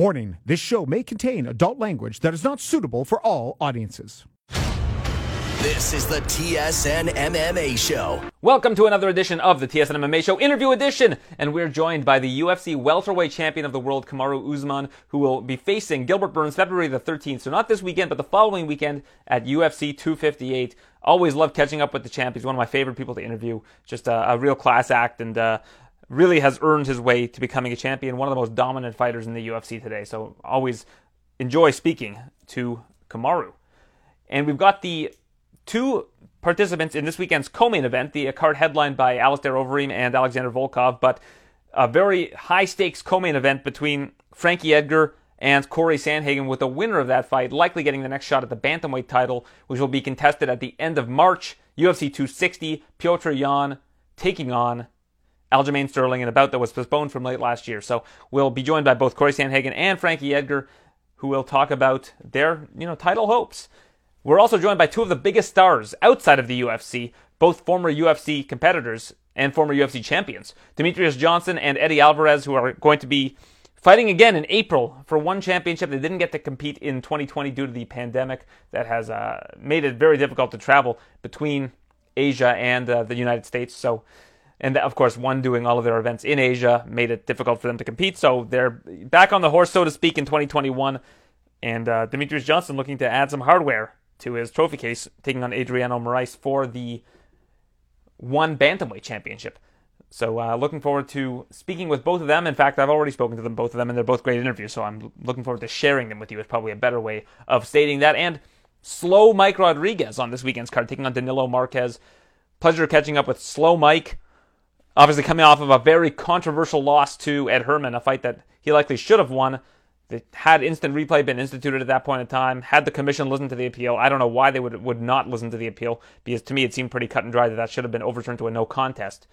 Warning this show may contain adult language that is not suitable for all audiences. This is the TSN MMA Show. Welcome to another edition of the TSN MMA Show, Interview Edition. And we're joined by the UFC welterweight champion of the world, Kamaru Usman, who will be facing Gilbert Burns February the 13th. So not this weekend, but the following weekend at UFC 258. Always love catching up with the champ. He's one of my favorite people to interview. Just a, a real class act and uh, really has earned his way to becoming a champion, one of the most dominant fighters in the UFC today. So always enjoy speaking to Kamaru. And we've got the two participants in this weekend's co-main event, the uh, card headlined by Alistair Overeem and Alexander Volkov, but a very high stakes co-main event between Frankie Edgar and Corey Sandhagen, with the winner of that fight likely getting the next shot at the bantamweight title, which will be contested at the end of March. UFC 260, Petr Yan taking on Aljamain Sterling in a bout that was postponed from late last year. So we'll be joined by both Corey Sandhagen and Frankie Edgar, who will talk about their you know title hopes. We're also joined by two of the biggest stars outside of the UFC, both former UFC competitors and former UFC champions, Demetrius Johnson and Eddie Alvarez, who are going to be fighting again in April for one championship. They didn't get to compete in 2020 due to the pandemic that has uh, made it very difficult to travel between Asia and uh, the United States. So, and of course, one doing all of their events in Asia made it difficult for them to compete. So they're back on the horse, so to speak, in 2021. And uh, Demetrius Johnson looking to add some hardware to his trophy case, taking on Adriano Moraes for the one bantamweight championship. So uh, looking forward to speaking with both of them. In fact, I've already spoken to them both of them, and they're both great interviews. So I'm looking forward to sharing them with you. Is probably a better way of stating that. And slow Mike Rodriguez on this weekend's card, taking on Danilo Marques. Pleasure catching up with slow Mike. Obviously, coming off of a very controversial loss to Ed Herman, a fight that he likely should have won. Had instant replay been instituted at that point in time, had the commission listened to the appeal, I don't know why they would would not listen to the appeal because to me it seemed pretty cut and dry that that should have been overturned to a no contest.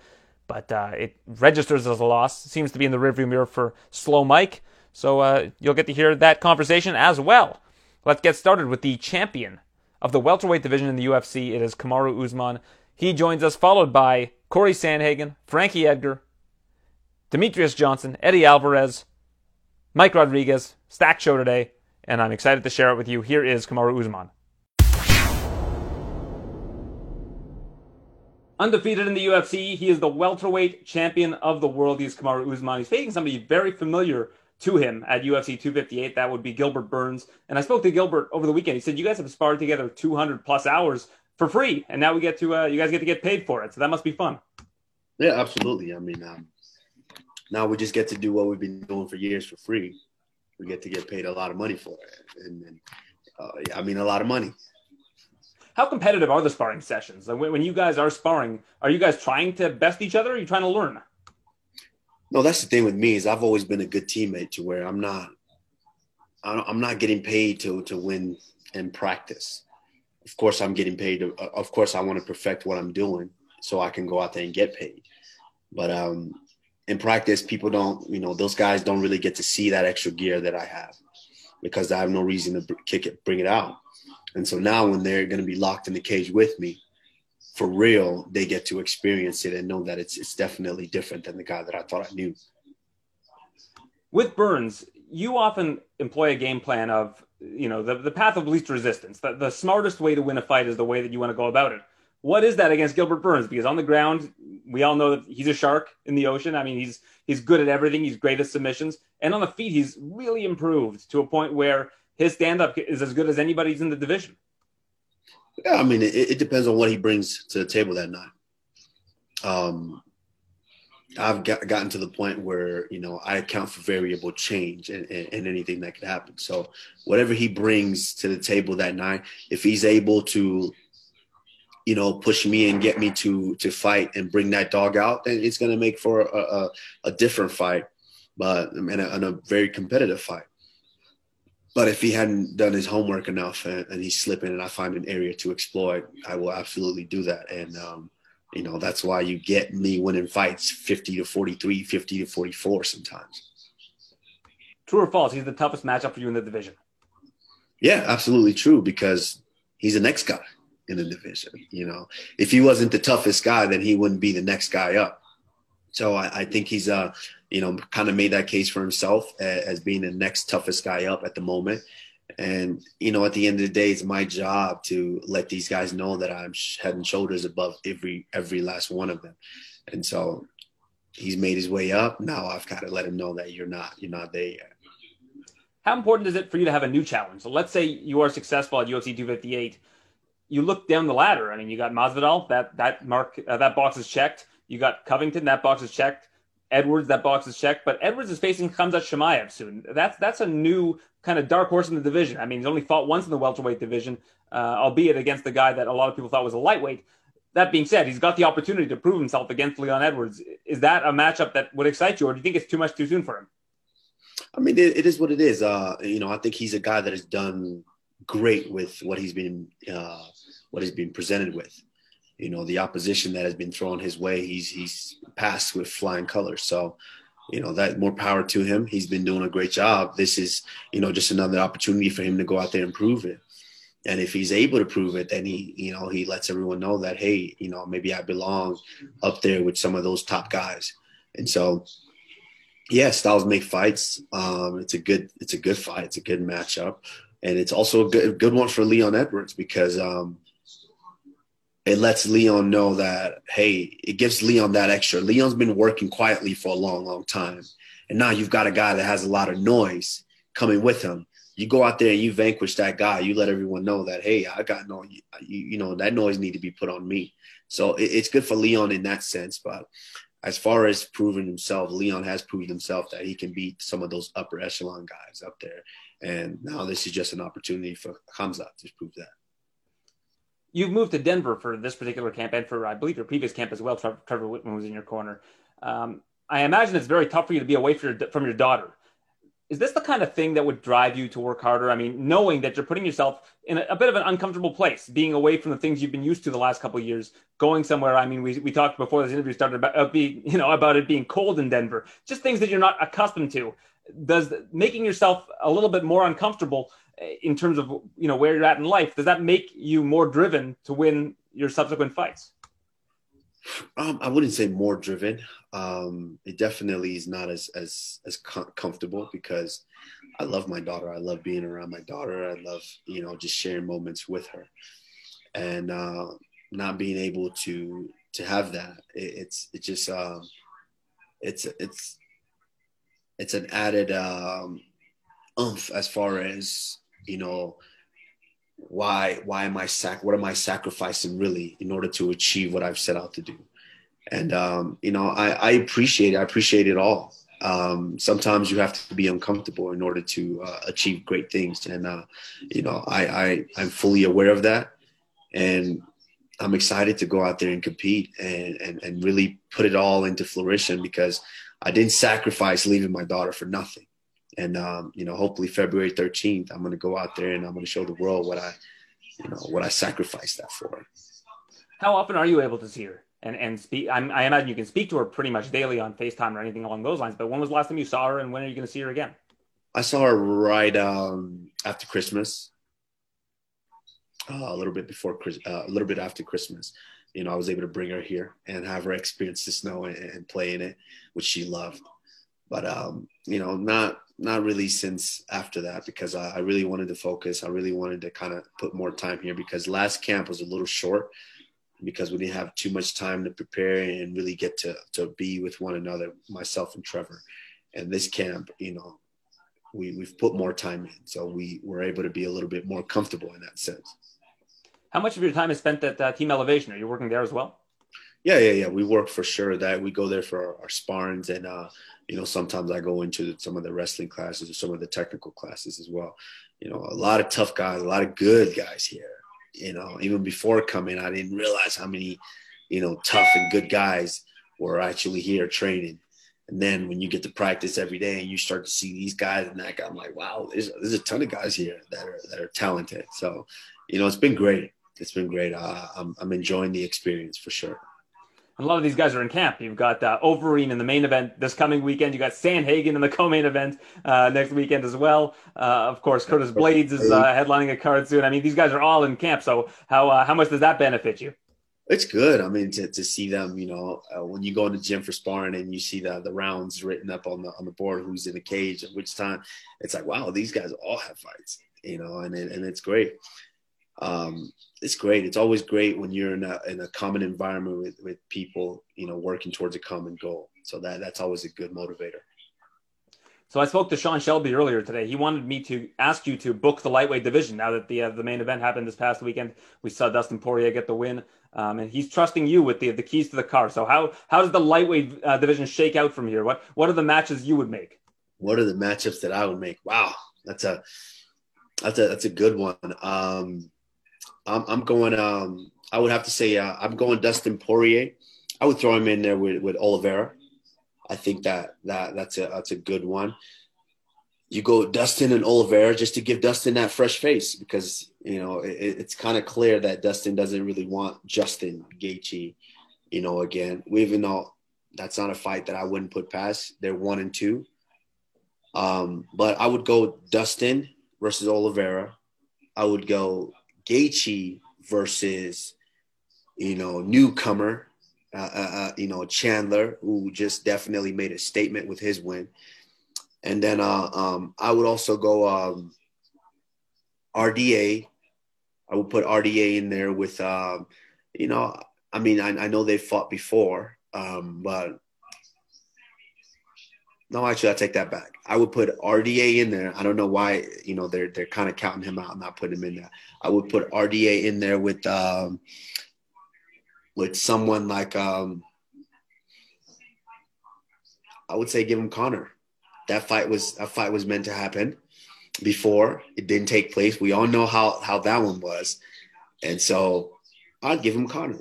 But uh, it registers as a loss. Seems to be in the rearview mirror for Slow Mike. So uh, you'll get to hear that conversation as well. Let's get started with the champion of the welterweight division in the UFC. It is Kamaru Usman. He joins us, followed by Corey Sandhagen, Frankie Edgar, Demetrius Johnson, Eddie Alvarez, Mike Rodriguez, stack show today, and I'm excited to share it with you. Here is Kamaru Usman. Undefeated in the UFC, he is the welterweight champion of the world. He's Kamaru Usman. He's facing somebody very familiar to him at UFC 258. That would be Gilbert Burns. And I spoke to Gilbert over the weekend. He said, "You guys have sparred together 200 plus hours for free, and now we get to uh, you guys get to get paid for it. So that must be fun." Yeah, absolutely. I mean, um, now we just get to do what we've been doing for years for free. We get to get paid a lot of money for it, and, and uh, I mean a lot of money. How competitive are the sparring sessions? Like when you guys are sparring, are you guys trying to best each other? Or are you trying to learn? No, that's the thing with me is I've always been a good teammate to where I'm not, I'm not getting paid to to win and practice. Of course, I'm getting paid. Of course, I want to perfect what I'm doing so I can go out there and get paid. But um, in practice, people don't, you know, those guys don't really get to see that extra gear that I have because I have no reason to kick it, bring it out. And so now when they're going to be locked in the cage with me, for real, they get to experience it and know that it's it's definitely different than the guy that I thought I knew. With Burns, you often employ a game plan of, you know, the, the path of least resistance. The, the smartest way to win a fight is the way that you want to go about it. What is that against Gilbert Burns? Because on the ground, we all know that he's a shark in the ocean. I mean, he's he's good at everything. He's great at submissions, and on the feet, he's really improved to a point where his stand up is as good as anybody's in the division. Yeah, I mean, it, it, depends on what he brings to the table that night. Um, I've got, gotten to the point where you know I account for variable change and, and, and, anything that could happen. So whatever he brings to the table that night, if he's able to you know, push me and get me to to fight and bring that dog out, then it's going to make for a, a, a, different fight, but and a, and a, very competitive fight. But if he hadn't done his homework enough and, and, he's slipping, and I find an area to exploit, I will absolutely do that. And um, you know, that's why you get me winning fights 50 to 43, 50 to 44 sometimes. True or false? He's the toughest matchup for you in the division. Yeah, absolutely true because he's the next guy in the division. You know, if he wasn't the toughest guy, then he wouldn't be the next guy up. So I, I think he's a you know, kind of made that case for himself as, as being the next toughest guy up at the moment. And you know, at the end of the day, it's my job to let these guys know that I'm head and shoulders above every every last one of them. And so he's made his way up. Now I've got to let him know that you're not you're not there yet. How important is it for you to have a new challenge? So let's say you are successful at UFC 258. You look down the ladder. I mean, you got Masvidal. That that mark uh, that box is checked. You got Covington. That box is checked. Edwards, that box is checked, but Edwards is facing Khamzat Chimaev soon. That's that's a new kind of dark horse in the division. I mean, he's only fought once in the welterweight division, uh, albeit against the guy that a lot of people thought was a lightweight. That being said, he's got the opportunity to prove himself against Leon Edwards. Is that a matchup that would excite you, or do you think it's too much too soon for him? I mean, it, it is what it is. Uh, you know, I think he's a guy that has done great with what he's been uh, what he's been presented with you know the opposition that has been thrown his way he's he's passed with flying colors. So you know that more power to him. He's been doing a great job. This is you know just another opportunity for him to go out there and prove it. And if he's able to prove it then he you know he lets everyone know that hey you know maybe i belong up there with some of those top guys. And so yeah styles make fights. Um it's a good it's a good fight. It's a good matchup. And it's also a good, good one for leon edwards because um it lets Leon know that, hey, it gives Leon that extra. Leon's been working quietly for a long, long time. And now you've got a guy that has a lot of noise coming with him. You go out there and you vanquish that guy. You let everyone know that, hey, I got no, you, you know, that noise need to be put on me. So it, it's good for Leon in that sense. But as far as proving himself, Leon has proved himself that he can beat some of those upper echelon guys up there. And now this is just an opportunity for Khamzat to prove that you've moved to Denver for this particular camp and for I believe your previous camp as well. Trevor, Trevor Wittman was in your corner. Um, I imagine it's very tough for you to be away from your, from your daughter. Is this the kind of thing that would drive you to work harder? I mean, knowing that you're putting yourself in a, a bit of an uncomfortable place, being away from the things you've been used to the last couple years, going somewhere. I mean, we, we talked before this interview started about uh, being, you know, about it being cold in Denver, just things that you're not accustomed to. Does making yourself a little bit more uncomfortable in terms of you know where you're at in life does that make you more driven to win your subsequent fights? Um, i wouldn't say more driven. Um, it definitely is not as as as com- comfortable because i love my daughter. I love being around my daughter. I love you know just sharing moments with her. And uh, not being able to to have that it, it's it just um, it's it's it's an added um, oomph as far as you know, why why am I sac what am I sacrificing really in order to achieve what I've set out to do? And um, you know, I, I appreciate it. I appreciate it all. Um, sometimes you have to be uncomfortable in order to uh, achieve great things, and uh, you know, I, I I'm fully aware of that, and I'm excited to go out there and compete and, and and really put it all into fruition because I didn't sacrifice leaving my daughter for nothing and um, you know, hopefully February 13th, I'm going to go out there and I'm going to show the world what I, you know, what I sacrificed that for. How often are you able to see her and and speak? I'm, i imagine you can speak to her pretty much daily on Facetime or anything along those lines. But when was the last time you saw her, and when are you going to see her again? I saw her right um, after Christmas, uh, a little bit before, uh, a little bit after Christmas. You know, I was able to bring her here and have her experience the snow and, and play in it, which she loved. But um, you know, not not really since after that because I, I really wanted to focus. I really wanted to kind of put more time here because last camp was a little short because we didn't have too much time to prepare and really get to to be with one another, myself and Trevor. And this camp, you know, we we've put more time in, so we were able to be a little bit more comfortable in that sense. How much of your time is spent at uh, Team Elevation? Are you working there as well? Yeah, yeah, yeah. We work for sure. That we go there for our, our sparrings and uh, you know, sometimes I go into some of the wrestling classes or some of the technical classes as well. You know, a lot of tough guys, a lot of good guys here. You know, even before coming, I didn't realize how many, you know, tough and good guys were actually here training. And then when you get to practice every day and you start to see these guys and that guy, I'm like, wow, there's, there's a ton of guys here that are that are talented. So, you know, it's been great. It's been great. Uh, I'm I'm enjoying the experience for sure a lot of these guys are in camp. You've got uh, Overeem in the main event this coming weekend. You got Sandhagen in the co-main event uh, next weekend as well. Uh, of course, Curtis Blaydes is uh, headlining a card soon. I mean, these guys are all in camp. So how uh, how much does that benefit you? It's good. I mean, to, to see them, you know, uh, when you go in the gym for sparring and you see the the rounds written up on the on the board, who's in the cage at which time, it's like, wow, these guys all have fights, you know, and it, and it's great. Um, it's great. It's always great when you're in a in a common environment with with people, you know, working towards a common goal. So that that's always a good motivator. So I spoke to Sean Shelby earlier today. He wanted me to ask you to book the lightweight division now that the uh, the main event happened this past weekend. We saw Dustin Poirier get the win, um, and he's trusting you with the the keys to the car. So how how does the lightweight uh, division shake out from here? What what are the matches you would make? What are the matchups that I would make? Wow, that's a that's a that's a good one. Um, I'm I'm going. Um, I would have to say uh, I'm going Dustin Poirier. I would throw him in there with with Oliveira. I think that that that's a that's a good one. You go Dustin and Oliveira just to give Dustin that fresh face because you know it, it's kind of clear that Dustin doesn't really want Justin Gaethje, you know, again. Even though that's not a fight that I wouldn't put past. They're one and two. Um, but I would go Dustin versus Oliveira. I would go Gaethje versus you know newcomer uh, uh, uh, you know, Chandler, who just definitely made a statement with his win. And then uh, um, I would also go um, RDA. I would put RDA in there with, um, you know, I mean, I, I know they fought before, um, but no, actually, I take that back. I would put RDA in there. I don't know why, you know, they're they're kind of counting him out, not putting him in there. I would put RDA in there with um, with someone like um, I would say give him Conor. That fight was a fight was meant to happen before it didn't take place. We all know how how that one was, and so I'd give him Conor.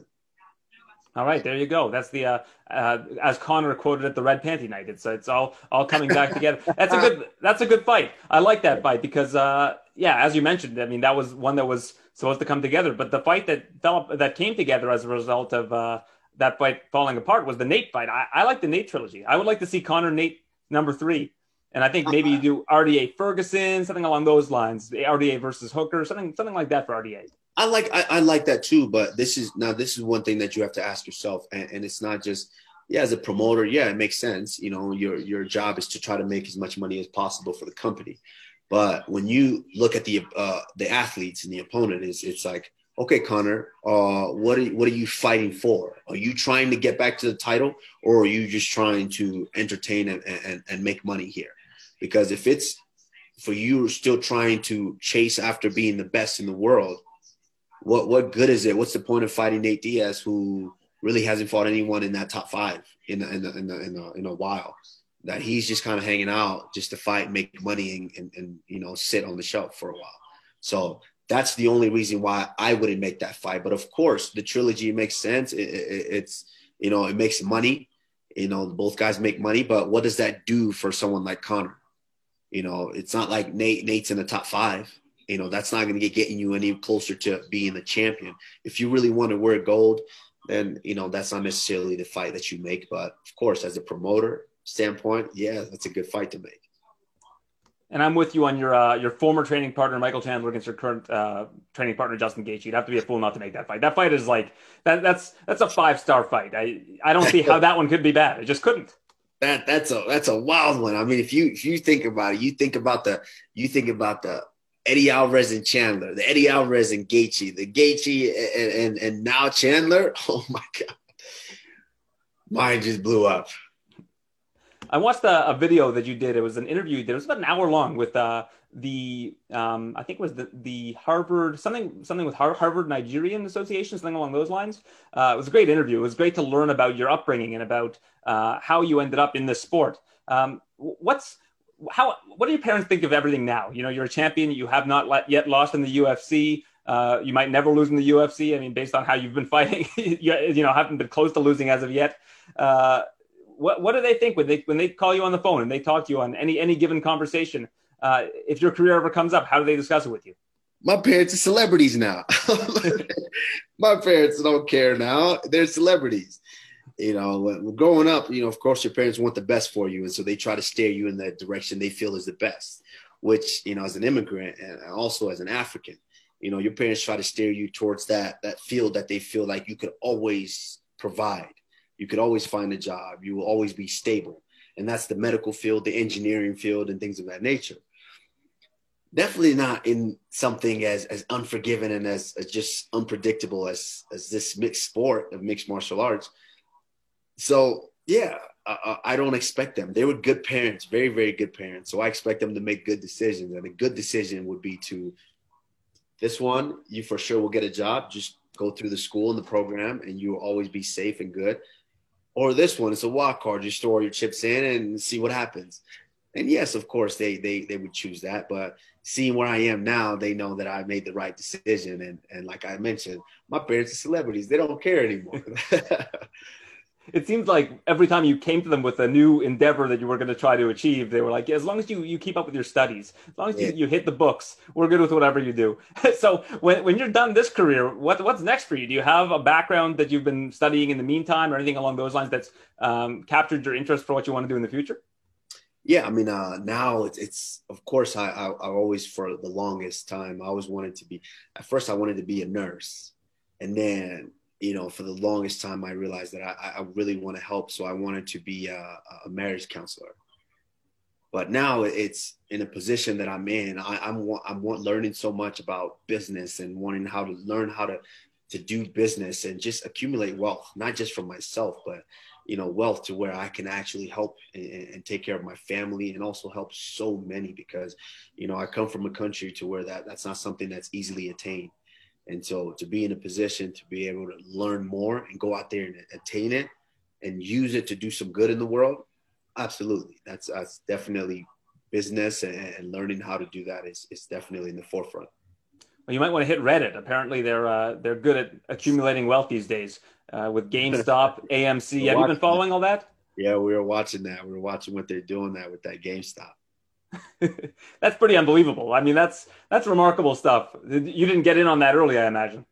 All right, there you go. That's the uh, uh, as Conor quoted at the Red Panty Night. It's it's all all coming back together. That's a good that's a good fight. I like that fight because uh, yeah, as you mentioned, I mean that was one that was supposed to come together. But the fight that fell that came together as a result of uh, that fight falling apart was the Nate fight. I, I like the Nate trilogy. I would like to see Conor Nate number three. And I think maybe you do RDA Ferguson, something along those lines. RDA versus Hooker, something something like that for RDA. I like I, I, like that too, but this is now this is one thing that you have to ask yourself, and, and, it's not just yeah as a promoter, yeah it makes sense. You know your your job is to try to make as much money as possible for the company, but when you look at the uh, the athletes and the opponent, is it's like, okay, Conor, uh, what are what are you fighting for? Are you trying to get back to the title, or are you just trying to entertain and, and, and make money here? Because if it's for you still trying to chase after being the best in the world, what what good is it? What's the point of fighting Nate Diaz, who really hasn't fought anyone in that top five in in in, in, in, a, in a while? that he's just kind of hanging out just to fight, make money, and, and, and, you know sit on the shelf for a while. So that's the only reason why I wouldn't make that fight. But of course, the trilogy makes sense. It, it, it's you know it makes money. You know both guys make money, but what does that do for someone like Conor? You know, it's not like Nate. Nate's in the top five. You know, that's not going to get getting you any closer to being the champion. If you really want to wear gold, then you know that's not necessarily the fight that you make. But of course, as a promoter, standpoint, yeah, that's a good fight to make. And I'm with you on your uh, your former training partner Michael Chandler against your current uh, training partner Justin Gaethje. You'd have to be a fool not to make that fight. That fight is like that. That's that's a five star fight. I I don't see how that one could be bad. It just couldn't. That that's a that's a wild one. I mean, if you if you think about it, you think about the you think about the Eddie Alvarez and Chandler, the Eddie Alvarez and Gaethje, the Gaethje and, and and now Chandler. Oh my god, mine just blew up. I watched a, a, video that you did. It was an interview. It was about an hour long with uh, the um, I think it was the, the Harvard something something with Harvard Nigerian Association, something along those lines. Uh, it was a great interview. It was great to learn about your upbringing and about uh, how you ended up in this sport. Um, what's how what do your parents think of everything now? You know, you're a champion. You have not yet lost in the UFC. Uh, you might never lose in the UFC. I mean, based on how you've been fighting, you, you know, haven't been close to losing as of yet. Uh, what what do they think when they when they call you on the phone and they talk to you on any any given conversation? Uh, if your career ever comes up, how do they discuss it with you? My parents are celebrities now. My parents don't care now; they're celebrities. You know, growing up, you know, of course, your parents want the best for you, and so they try to steer you in the direction they feel is the best. Which, you know, as an immigrant and also as an African, you know, your parents try to steer you towards that that field that they feel like you could always provide. You could always find a job. You will always be stable. And that's the medical field, the engineering field, and things of that nature. Definitely not in something as as unforgiving and as, as just unpredictable as as this mixed sport of mixed martial arts. So yeah, I, I don't expect them. They were good parents, very very good parents. So I expect them to make good decisions. And a good decision would be to this one, you for sure will get a job. Just go through the school and the program, and you will always be safe and good. Or this one, it's a walk card. You store your chips in and see what happens. And yes, of course, they they they would choose that. But seeing where I am now, they know that I made the right decision. And and like I mentioned, my parents are celebrities. They don't care anymore. it seems like every time you came to them with a new endeavor that you were going to try to achieve, they were like, yeah, as long as you, you keep up with your studies, as long as yeah. you, you hit the books, we're good with whatever you do. so when, when you're done this career, what, what's next for you? Do you have a background that you've been studying in the meantime or anything along those lines that's um, captured your interest for what you want to do in the future? Yeah, I mean, uh, now it's, it's of course I, I, I always for the longest time I always wanted to be. At first, I wanted to be a nurse, and then you know, for the longest time, I realized that I, I really want to help. So I wanted to be a, a, marriage counselor. But now it's in a position that I'm in. I, I'm I'm learning so much about business and wanting how to learn how to to do business and just accumulate wealth, not just for myself, but you know, wealth to where I can actually help and, and, take care of my family and also help so many because, you know, I come from a country to where that that's not something that's easily attained. And so to be in a position to be able to learn more and go out there and attain it and use it to do some good in the world, absolutely. That's that's definitely business and, and learning how to do that is, is definitely in the forefront. Well, you might want to hit Reddit. Apparently, they're uh, they're good at accumulating wealth these days uh, with GameStop, AMC. Have you been following all that? Yeah, we were watching that. We were watching what they're doing that with that GameStop. that's pretty unbelievable. I mean, that's that's remarkable stuff. You didn't get in on that early, I imagine.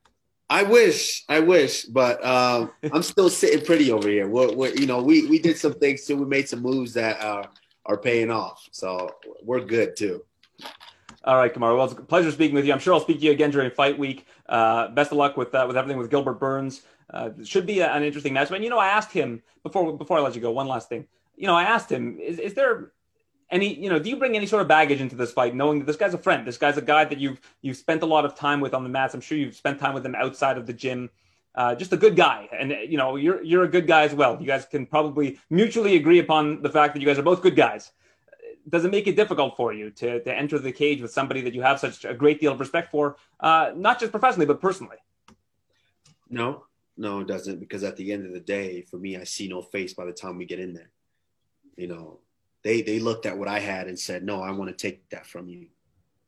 I wish, I wish, but um, I'm still sitting pretty over here. We're, we're, you know, we we did some things too. We made some moves that are are paying off, so we're good too. All right, Kamaru. Well, it's a pleasure speaking with you. I'm sure I'll speak to you again during fight week. Uh, best of luck with uh, with everything with Gilbert Burns. Uh, should be a, an interesting match. And you know, I asked him before before I let you go. One last thing. You know, I asked him, is, is there any you know do you bring any sort of baggage into this fight knowing that this guy's a friend? This guy's a guy that you've you've spent a lot of time with on the mats. I'm sure you've spent time with him outside of the gym. Uh, just a good guy. And you know you're you're a good guy as well. You guys can probably mutually agree upon the fact that you guys are both good guys. Does it make it difficult for you to to enter the cage with somebody that you have such a great deal of respect for uh, not just professionally but personally? No. No it doesn't. Because at the end of the day for me i see no face by the time we get in there. You know they they looked at what I had and said, no, I want to take that from you.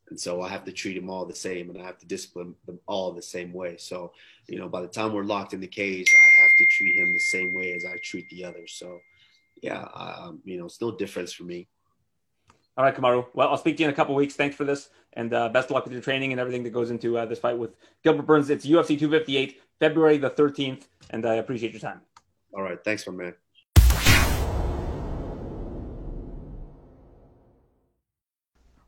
And so I have to treat them all the same and I have to discipline them all the same way. So, you know, by the time we're locked in the cage, I have to treat him the same way as I treat the others. So, yeah, um, you know, it's no difference for me. All right, Kamaru. Well, I'll speak to you in a couple weeks. Thanks for this, and uh, best of luck with your training and everything that goes into uh, this fight with Gilbert Burns. It's UFC 258, February the 13th, and I appreciate your time. All right, thanks, my man.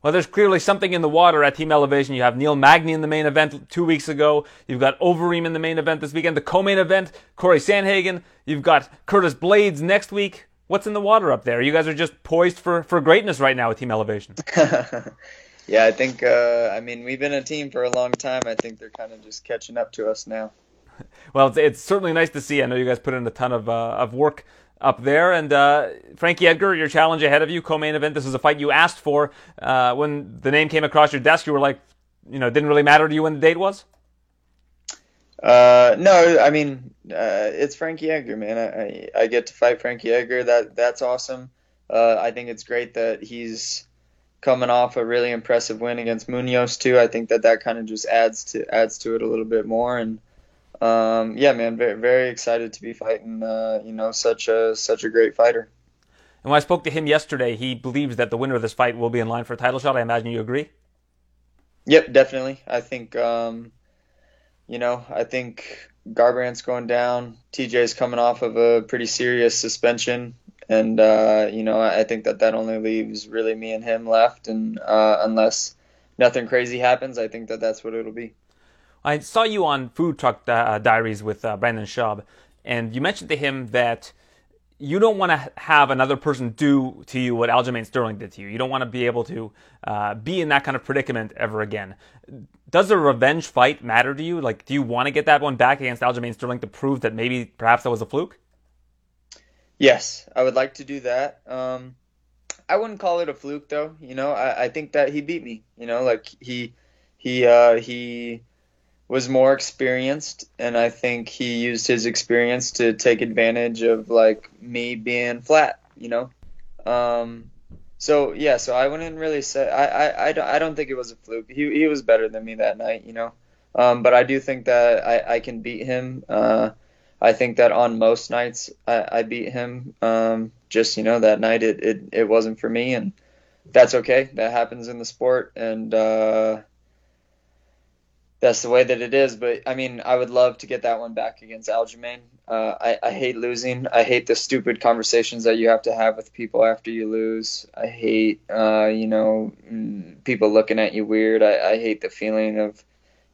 Well, there's clearly something in the water at Team Elevation. You have Neil Magny in the main event two weeks ago. You've got Overeem in the main event this weekend. The co-main event, Corey Sandhagen. You've got Curtis Blaydes next week. What's in the water up there? You guys are just poised for, for greatness right now with Team Elevation. yeah, I think, uh, I mean, we've been a team for a long time. I think they're kind of just catching up to us now. Well, it's, it's certainly nice to see. I know you guys put in a ton of, uh, of work up there. And uh, Frankie Edgar, your challenge ahead of you, co-main event. This is a fight you asked for uh, when the name came across your desk. You were like, you know, didn't really matter to you when the date was. Uh, no, I mean, uh, it's Frankie Edgar, man. I, I, I, get to fight Frankie Edgar. That that's awesome. Uh, I think it's great that he's coming off a really impressive win against Munhoz too. I think that that kind of just adds to adds to it a little bit more and um, yeah, man, very, very excited to be fighting, uh, you know, such a such a great fighter. And when I spoke to him yesterday, he believes that the winner of this fight will be in line for a title shot. I imagine you agree. Yep, definitely. I think, um, you know, I think Garbrandt's going down. TJ's coming off of a pretty serious suspension, and uh, you know, I think that that only leaves really me and him left, and uh, unless nothing crazy happens, I think that that's what it'll be. I saw you on Food Truck uh, Diaries with uh, Brendan Schaub, and you mentioned to him that you don't want to have another person do to you what Aljamain Sterling did to you. You don't want to be able to uh, be in that kind of predicament ever again. Does a revenge fight matter to you? Like, do you want to get that one back against Aljamain Sterling to prove that maybe perhaps that was a fluke? Yes, I would like to do that. Um, I wouldn't call it a fluke though. You know, I, I think that he beat me. You know, like he he uh, he was more experienced and I think he used his experience to take advantage of like me being flat, you know. Um, so yeah, so I wouldn't really say I, I, I, don't, I don't think it was a fluke. He he was better than me that night, you know. Um, but I do think that I, I can beat him. Uh, I think that on most nights I, I beat him. Um, just you know that night it, it, it wasn't for me and that's okay. That happens in the sport and uh, that's the way that it is. But I mean, I would love to get that one back against Aljamain. Uh, I, I hate losing. I hate the stupid conversations that you have to have with people after you lose. I hate, uh, you know, mm, people looking at you weird. I, I hate the feeling of,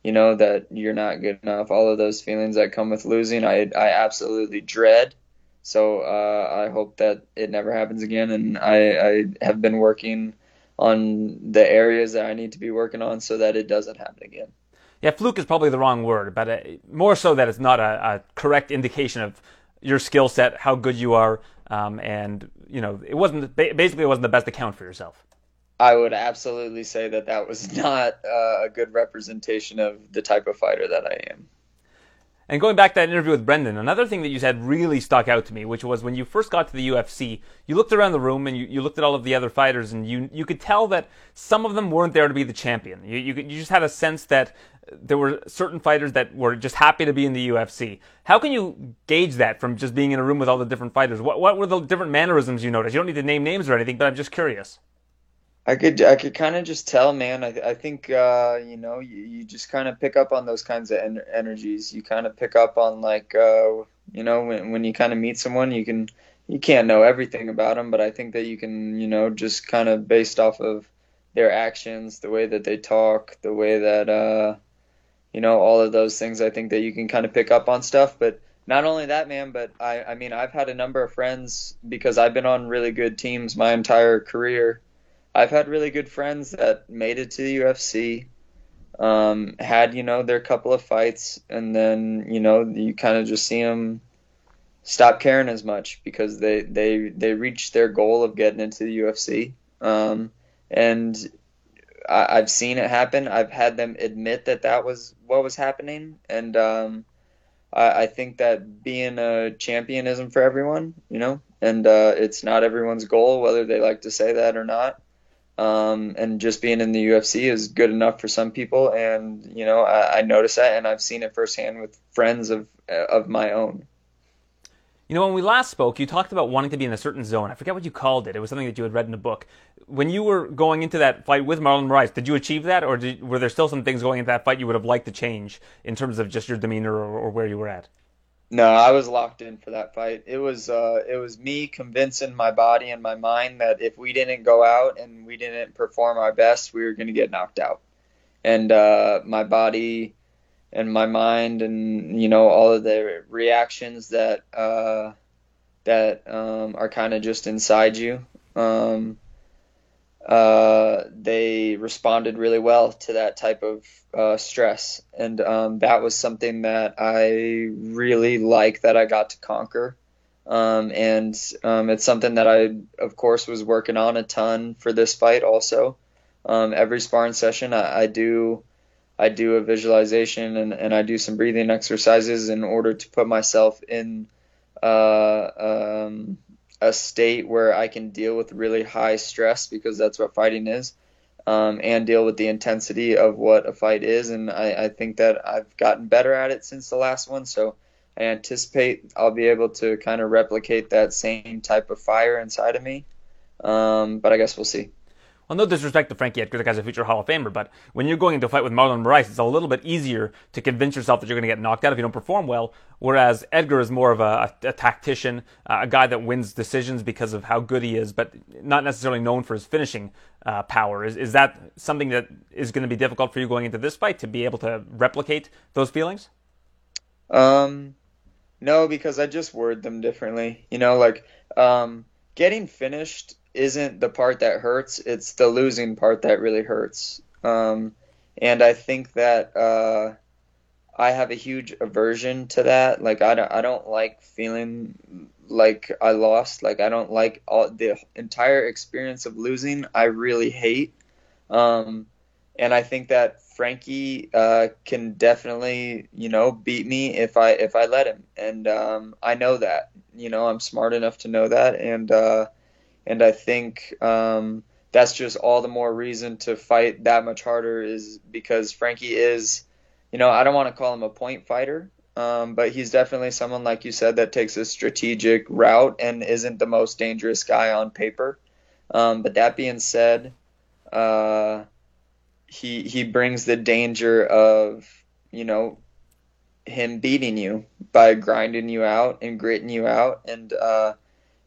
you know, that you're not good enough. All of those feelings that come with losing, I, I absolutely dread. So uh, I hope that it never happens again. And I, I have been working on the areas that I need to be working on so that it doesn't happen again yeah, fluke is probably the wrong word, but uh, more so that it's not a, a correct indication of your skill set, how good you are, um, and you know, it wasn't basically it wasn't the best account for yourself. I would absolutely say that that was not uh, a good representation of the type of fighter that I am. And going back to that interview with Brendan, another thing that you said really stuck out to me, which was when you first got to the UFC, you looked around the room and you, you looked at all of the other fighters, and you you could tell that some of them weren't there to be the champion. You you, you just had a sense that there were certain fighters that were just happy to be in the UFC. How can you gauge that from just being in a room with all the different fighters? What what were the different mannerisms you noticed? You don't need to name names or anything, but I'm just curious. I could I could kind of just tell, man. I I think uh, you know you, you just kind of pick up on those kinds of en- energies. You kind of pick up on like uh, you know when when you kind of meet someone, you can you can't know everything about them, but I think that you can you know just kind of based off of their actions, the way that they talk, the way that uh, you know all of those things. I think that you can kind of pick up on stuff, but not only that, man, but I I mean I've had a number of friends because I've been on really good teams my entire career I've had really good friends that made it to the UFC, um, had you know their couple of fights, and then you know you kind of just see them stop caring as much because they they they reached their goal of getting into the UFC, um, and I, have seen it happen. I've had them admit that that was what was happening, and um, I, I, think that being a champion isn't for everyone, you know, and uh, it's not everyone's goal, whether they like to say that or not. Um, and just being in the UFC is good enough for some people, and you know I, I notice that, and I've seen it firsthand with friends of of my own. You know, when we last spoke, you talked about wanting to be in a certain zone. I forget what you called it. It was something that you had read in a book. When you were going into that fight with Marlon Moraes, did you achieve that, or did, were there still some things going into that fight you would have liked to change in terms of just your demeanor or, or where you were at? No, I was locked in for that fight. It was uh, it was me convincing my body and my mind that if we didn't go out and we didn't perform our best, we were going to get knocked out. And uh, my body and my mind and you know all of the reactions that uh, that um, are kind of just inside you. Um, uh, they responded really well to that type of uh, stress, and um, that was something that I really like that I got to conquer. Um, and um, it's something that I, of course, was working on a ton for this fight. Also, um, every sparring session, I, I, do, I do a visualization and, and I do some breathing exercises in order to put myself in uh, um, a state where I can deal with really high stress because that's what fighting is, um, and deal with the intensity of what a fight is. And I, I, think that I've gotten better at it since the last one. So I anticipate I'll be able to kind of replicate that same type of fire inside of me. Um, but I guess we'll see well, no disrespect to Frankie Edgar, the guy's a future Hall of Famer, but when you're going into a fight with Marlon Moraes, it's a little bit easier to convince yourself that you're going to get knocked out if you don't perform well. Whereas Edgar is more of a, a, a tactician, uh, a guy that wins decisions because of how good he is, but not necessarily known for his finishing uh, power. Is, is that something that is going to be difficult for you going into this fight to be able to replicate those feelings? Um, no, because I just word them differently. You know, like um, getting finished isn't the part that hurts; it's the losing part that really hurts. Um, and I think that uh, I have a huge aversion to that. Like I don't, I don't like feeling like I lost. Like I don't like all the entire experience of losing. I really hate. Um, and I think that Frankie uh, can definitely, you know, beat me if I if I let him, and um, I know that. You know, I'm smart enough to know that, and uh, and I think um, that's just all the more reason to fight that much harder. Is because Frankie is, you know, I don't want to call him a point fighter, um, but he's definitely someone like you said that takes a strategic route and isn't the most dangerous guy on paper. Um, but that being said, uh, he he brings the danger of you know him beating you by grinding you out and gritting you out and uh,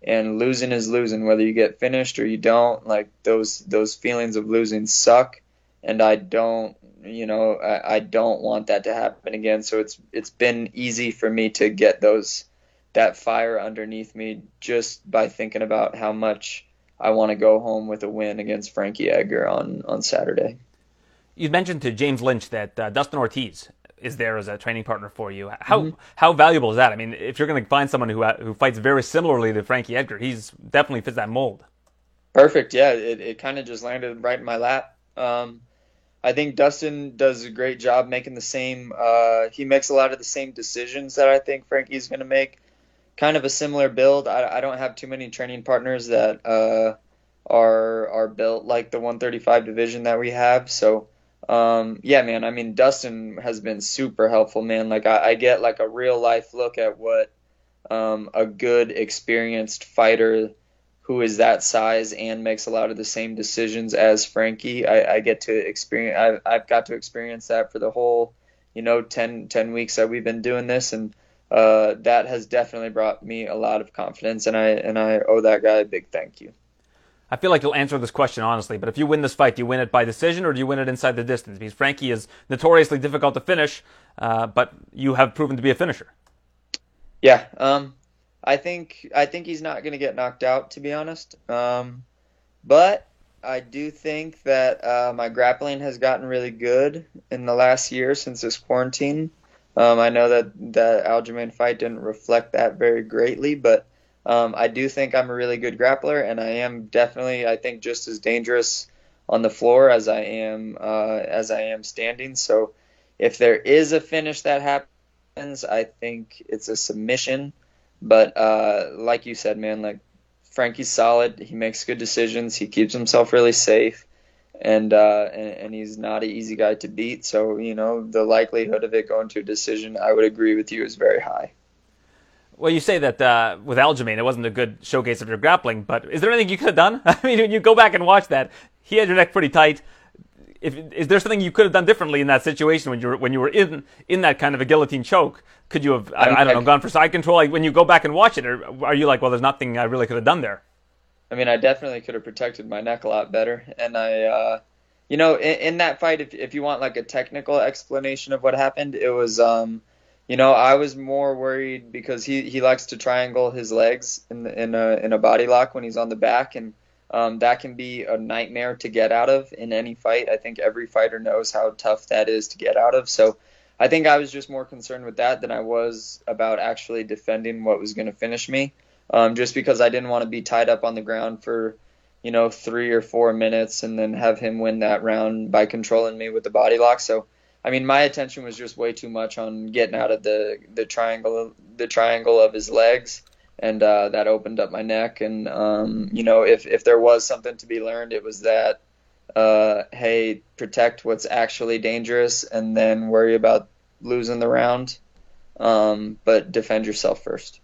and losing is losing whether you get finished or you don't like those those feelings of losing suck and I don't you know I, I don't want that to happen again so it's it's been easy for me to get those that fire underneath me just by thinking about how much I want to go home with a win against Frankie Edgar on on Saturday. You mentioned to James Lynch that uh, Dustin Ortiz is there as a training partner for you. How mm-hmm. how valuable is that? I mean, if you're going to find someone who uh, who fights very similarly to Frankie Edgar, he's definitely fits that mold. Perfect. Yeah, it it kind of just landed right in my lap. Um, I think Dustin does a great job making the same. Uh, he makes a lot of the same decisions that I think Frankie's going to make. Kind of a similar build. I, I don't have too many training partners that uh, are are built like the 135 division that we have. So um, yeah, man. I mean, Dustin has been super helpful, man. Like I, I get like a real life look at what um, a good, experienced fighter who is that size and makes a lot of the same decisions as Frankie. I, I get to experience. I've, I've got to experience that for the whole, you know, 10, 10 weeks that we've been doing this, and uh, that has definitely brought me a lot of confidence, and I and I owe that guy a big thank you. I feel like you'll answer this question honestly, but if you win this fight, do you win it by decision or do you win it inside the distance? Because Frankie is notoriously difficult to finish, uh, but you have proven to be a finisher. Yeah, um, I think I think he's not going to get knocked out, to be honest. Um, but I do think that uh, my grappling has gotten really good in the last year since this quarantine. Um, I know that that Aljamain fight didn't reflect that very greatly, but um, I do think I'm a really good grappler, and I am definitely, I think, just as dangerous on the floor as I am uh, as I am standing. So, if there is a finish that happens, I think it's a submission. But uh, like you said, man, like Frankie's solid. He makes good decisions. He keeps himself really safe, and uh, and, and he's not an easy guy to beat. So you know the likelihood of it going to a decision, I would agree with you, is very high. Well, you say that uh, with Aljamain, it wasn't a good showcase of your grappling, but is there anything you could have done? I mean, when you go back and watch that, he had your neck pretty tight. If, is there something you could have done differently in that situation when you were when you were in in that kind of a guillotine choke? Could you have I, I don't know gone for side control? Like when you go back and watch it, or are you like, well, there's nothing I really could have done there? I mean, I definitely could have protected my neck a lot better, and I, uh, you know, in, in that fight, if if you want like a technical explanation of what happened, it was. Um, you know, I was more worried because he, he likes to triangle his legs in the, in a in a body lock when he's on the back, and um, that can be a nightmare to get out of in any fight. I think every fighter knows how tough that is to get out of. So I think I was just more concerned with that than I was about actually defending what was going to finish me. Um, just because I didn't want to be tied up on the ground for, you know, three or four minutes and then have him win that round by controlling me with the body lock. So I mean, my attention was just way too much on getting out of the the triangle the triangle of his legs, and uh, that opened up my neck. And um, you know, if if there was something to be learned, it was that uh, hey, protect what's actually dangerous, and then worry about losing the round, um, but defend yourself first.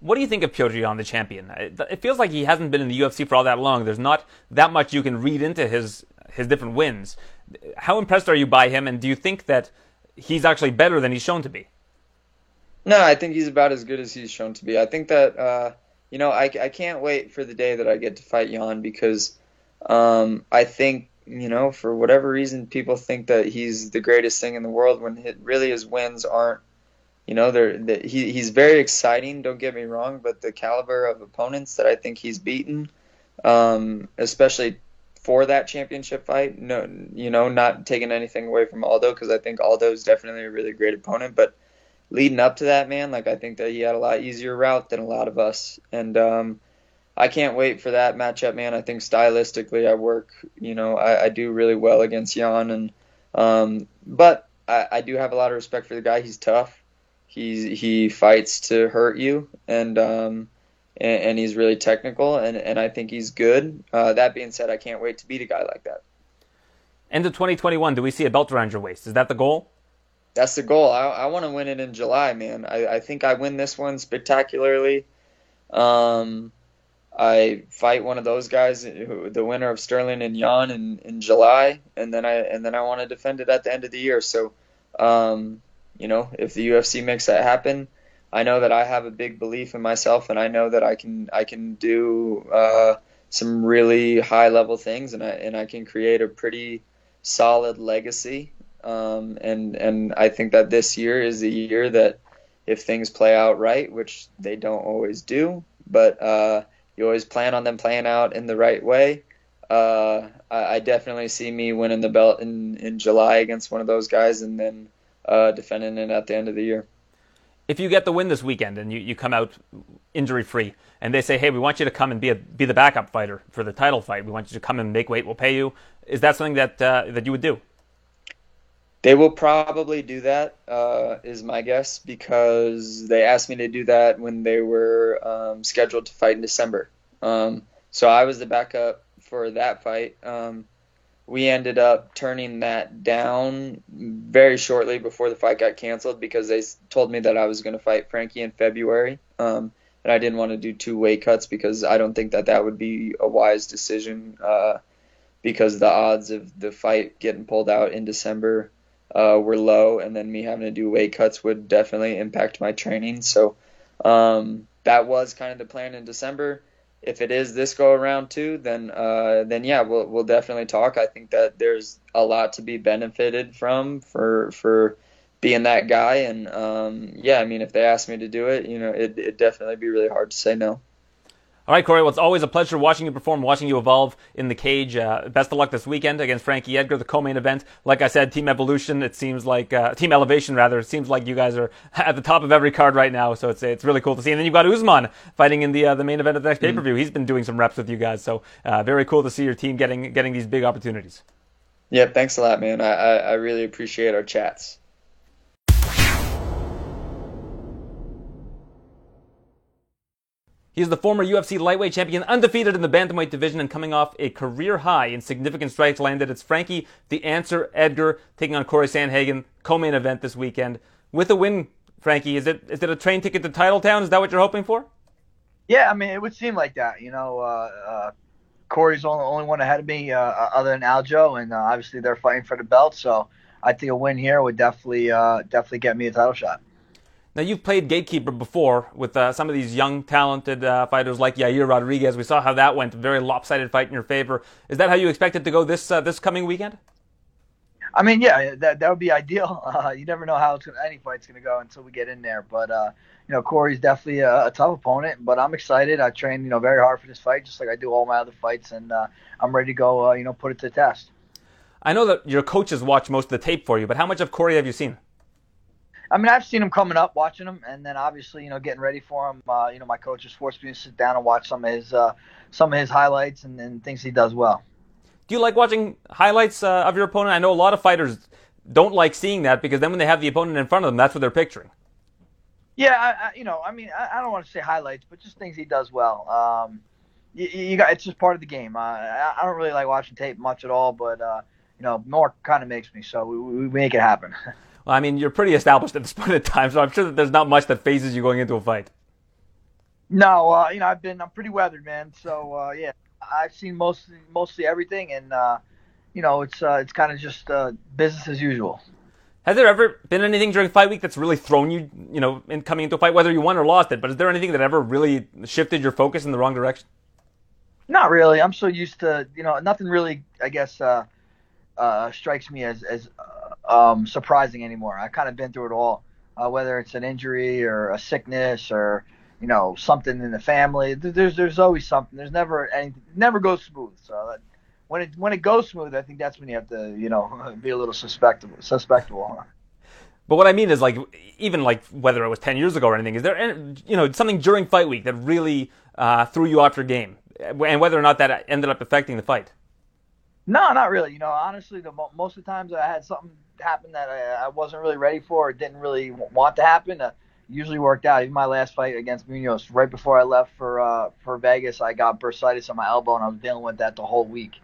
What do you think of Petr Yan, the champion? It feels like he hasn't been in the UFC for all that long. There's not that much you can read into his his different wins. How impressed are you by him, and do you think that he's actually better than he's shown to be? No, I think he's about as good as he's shown to be. I think that uh, you know I, I can't wait for the day that I get to fight Yan because um, I think you know, for whatever reason, people think that he's the greatest thing in the world when it, really his wins aren't. You know, they're, they, he, he's very exciting. Don't get me wrong, but the caliber of opponents that I think he's beaten, um, especially for that championship fight. No, you know, not taking anything away from Aldo because I think Aldo is definitely a really great opponent. But leading up to that, man, like I think that he had a lot easier route than a lot of us, and um, I can't wait for that matchup, man. I think stylistically, I work, you know, I, I do really well against Yan, and um, but I, I do have a lot of respect for the guy. He's tough. He's he fights to hurt you, and um, and, and he's really technical, and and I think he's good. Uh, that being said, I can't wait to beat a guy like that. End of 2021, do we see a belt around your waist? Is that the goal? That's the goal. I, I want to win it in July, man. I, I think I win this one spectacularly. Um, I fight one of those guys, who, the winner of Sterling and Yan, in, in July, and then I and then I want to defend it at the end of the year. So, um, you know, if the UFC makes that happen, I know that I have a big belief in myself, and I know that I can I can do uh, some really high level things, and I and I can create a pretty solid legacy. Um, and and I think that this year is the year that if things play out right, which they don't always do, but uh, you always plan on them playing out in the right way. Uh, I, I, definitely see me winning the belt in, in July against one of those guys and then uh, defending it at the end of the year. If you get the win this weekend and you, you come out injury free and they say, hey, we want you to come and be a, be the backup fighter for the title fight, we want you to come and make weight, we'll pay you. Is that something that uh, that you would do? They will probably do that, uh, is my guess, because they asked me to do that when they were um, scheduled to fight in December. Um, so I was the backup for that fight. Um, we ended up turning that down very shortly before the fight got canceled because they told me that I was going to fight Frankie in February. Um, and I didn't want to do two weight cuts because I don't think that that would be a wise decision uh, because the odds of the fight getting pulled out in December uh, were low, and then me having to do weight cuts would definitely impact my training. So um, that was kind of the plan in December. If it is this go around too, then uh, then yeah, we'll we'll definitely talk. I think that there's a lot to be benefited from for for being that guy, and um, yeah, I mean, if they ask me to do it, you know, it it'd definitely be really hard to say no. All right, Corey. Well, it's always a pleasure watching you perform, watching you evolve in the cage. Uh, best of luck this weekend against Frankie Edgar, the co-main event. Like I said, Team Evolution. It seems like uh, Team Elevation, rather. It seems like you guys are at the top of every card right now. So it's it's really cool to see. And then you've got Usman fighting in the uh, the main event of the next mm-hmm. pay per view. He's been doing some reps with you guys. So uh, very cool to see your team getting getting these big opportunities. Yeah, thanks a lot, man. I, I, I really appreciate our chats. He is the former UFC lightweight champion, undefeated in the bantamweight division, and coming off a career high in significant strikes landed. It's Frankie the Answer Edgar taking on Corey Sandhagen, co-main event this weekend. With a win, Frankie, is it is it a train ticket to Titletown? Is that what you're hoping for? Yeah, I mean, it would seem like that. You know, uh, uh, Corey's the only, only one ahead of me, uh, other than Aljo, and uh, obviously they're fighting for the belt. So I think a win here would definitely uh, definitely get me a title shot. Now, you've played gatekeeper before with uh, some of these young, talented uh, fighters like Yair Rodriguez. We saw how that went, a very lopsided fight in your favor. Is that how you expect it to go this uh, this coming weekend? I mean, yeah, that that would be ideal. Uh, you never know how gonna, any fight's going to go until we get in there. But uh, you know, Corey's definitely a, a, tough opponent. But I'm excited. I trained you know very hard for this fight, just like I do all my other fights, and uh, I'm ready to go. you know, put it to the test. I know that your coaches watch most of the tape for you, but how much of Corey have you seen? I mean, I've seen him coming up, watching him, and then obviously, you know, getting ready for him. Uh, you know, my coach has forced me to sit down and watch some of his uh, some of his highlights and, and things he does well. Do you like watching highlights uh, of your opponent? I know a lot of fighters don't like seeing that because then when they have the opponent in front of them, that's what they're picturing. Yeah, I, I, you know, I mean, I, I, don't want to say highlights, but just things he does well. Um, you, you, got it's just part of the game. Uh, I, I don't really like watching tape much at all, but uh, you know, more kind of makes me, so we, we make it happen. I mean, you're pretty established at this point in time, so I'm sure that there's not much that phases you going into a fight. No, uh, you know, I've been I'm pretty weathered, man. So uh, yeah, I've seen mostly mostly everything, and uh, you know, it's uh, it's kind of just uh, business as usual. Has there ever been anything during fight week that's really thrown you, you know, in coming into a fight, whether you won or lost it? But is there anything that ever really shifted your focus in the wrong direction? Not really. I'm so used to, you know, nothing really, I guess, uh, uh, strikes me as as uh, um, surprising anymore. I've kind of been through it all, uh, whether it's an injury or a sickness or you know something in the family. There's there's always something. There's never any never goes smooth. So that, when it when it goes smooth, I think that's when you have to you know be a little suspectable. Suspectable. But what I mean is like even like whether it was ten years ago or anything, is there any, you know something during fight week that really uh, threw you off your game, and whether or not that ended up affecting the fight? No, not really. You know, honestly, the most of the times I had something happen that I, I wasn't really ready for or didn't really want to happen. Uh, usually worked out. Even my last fight against Munhoz, right before I left for uh, for Vegas, I got bursitis on my elbow, and I was dealing with that the whole week.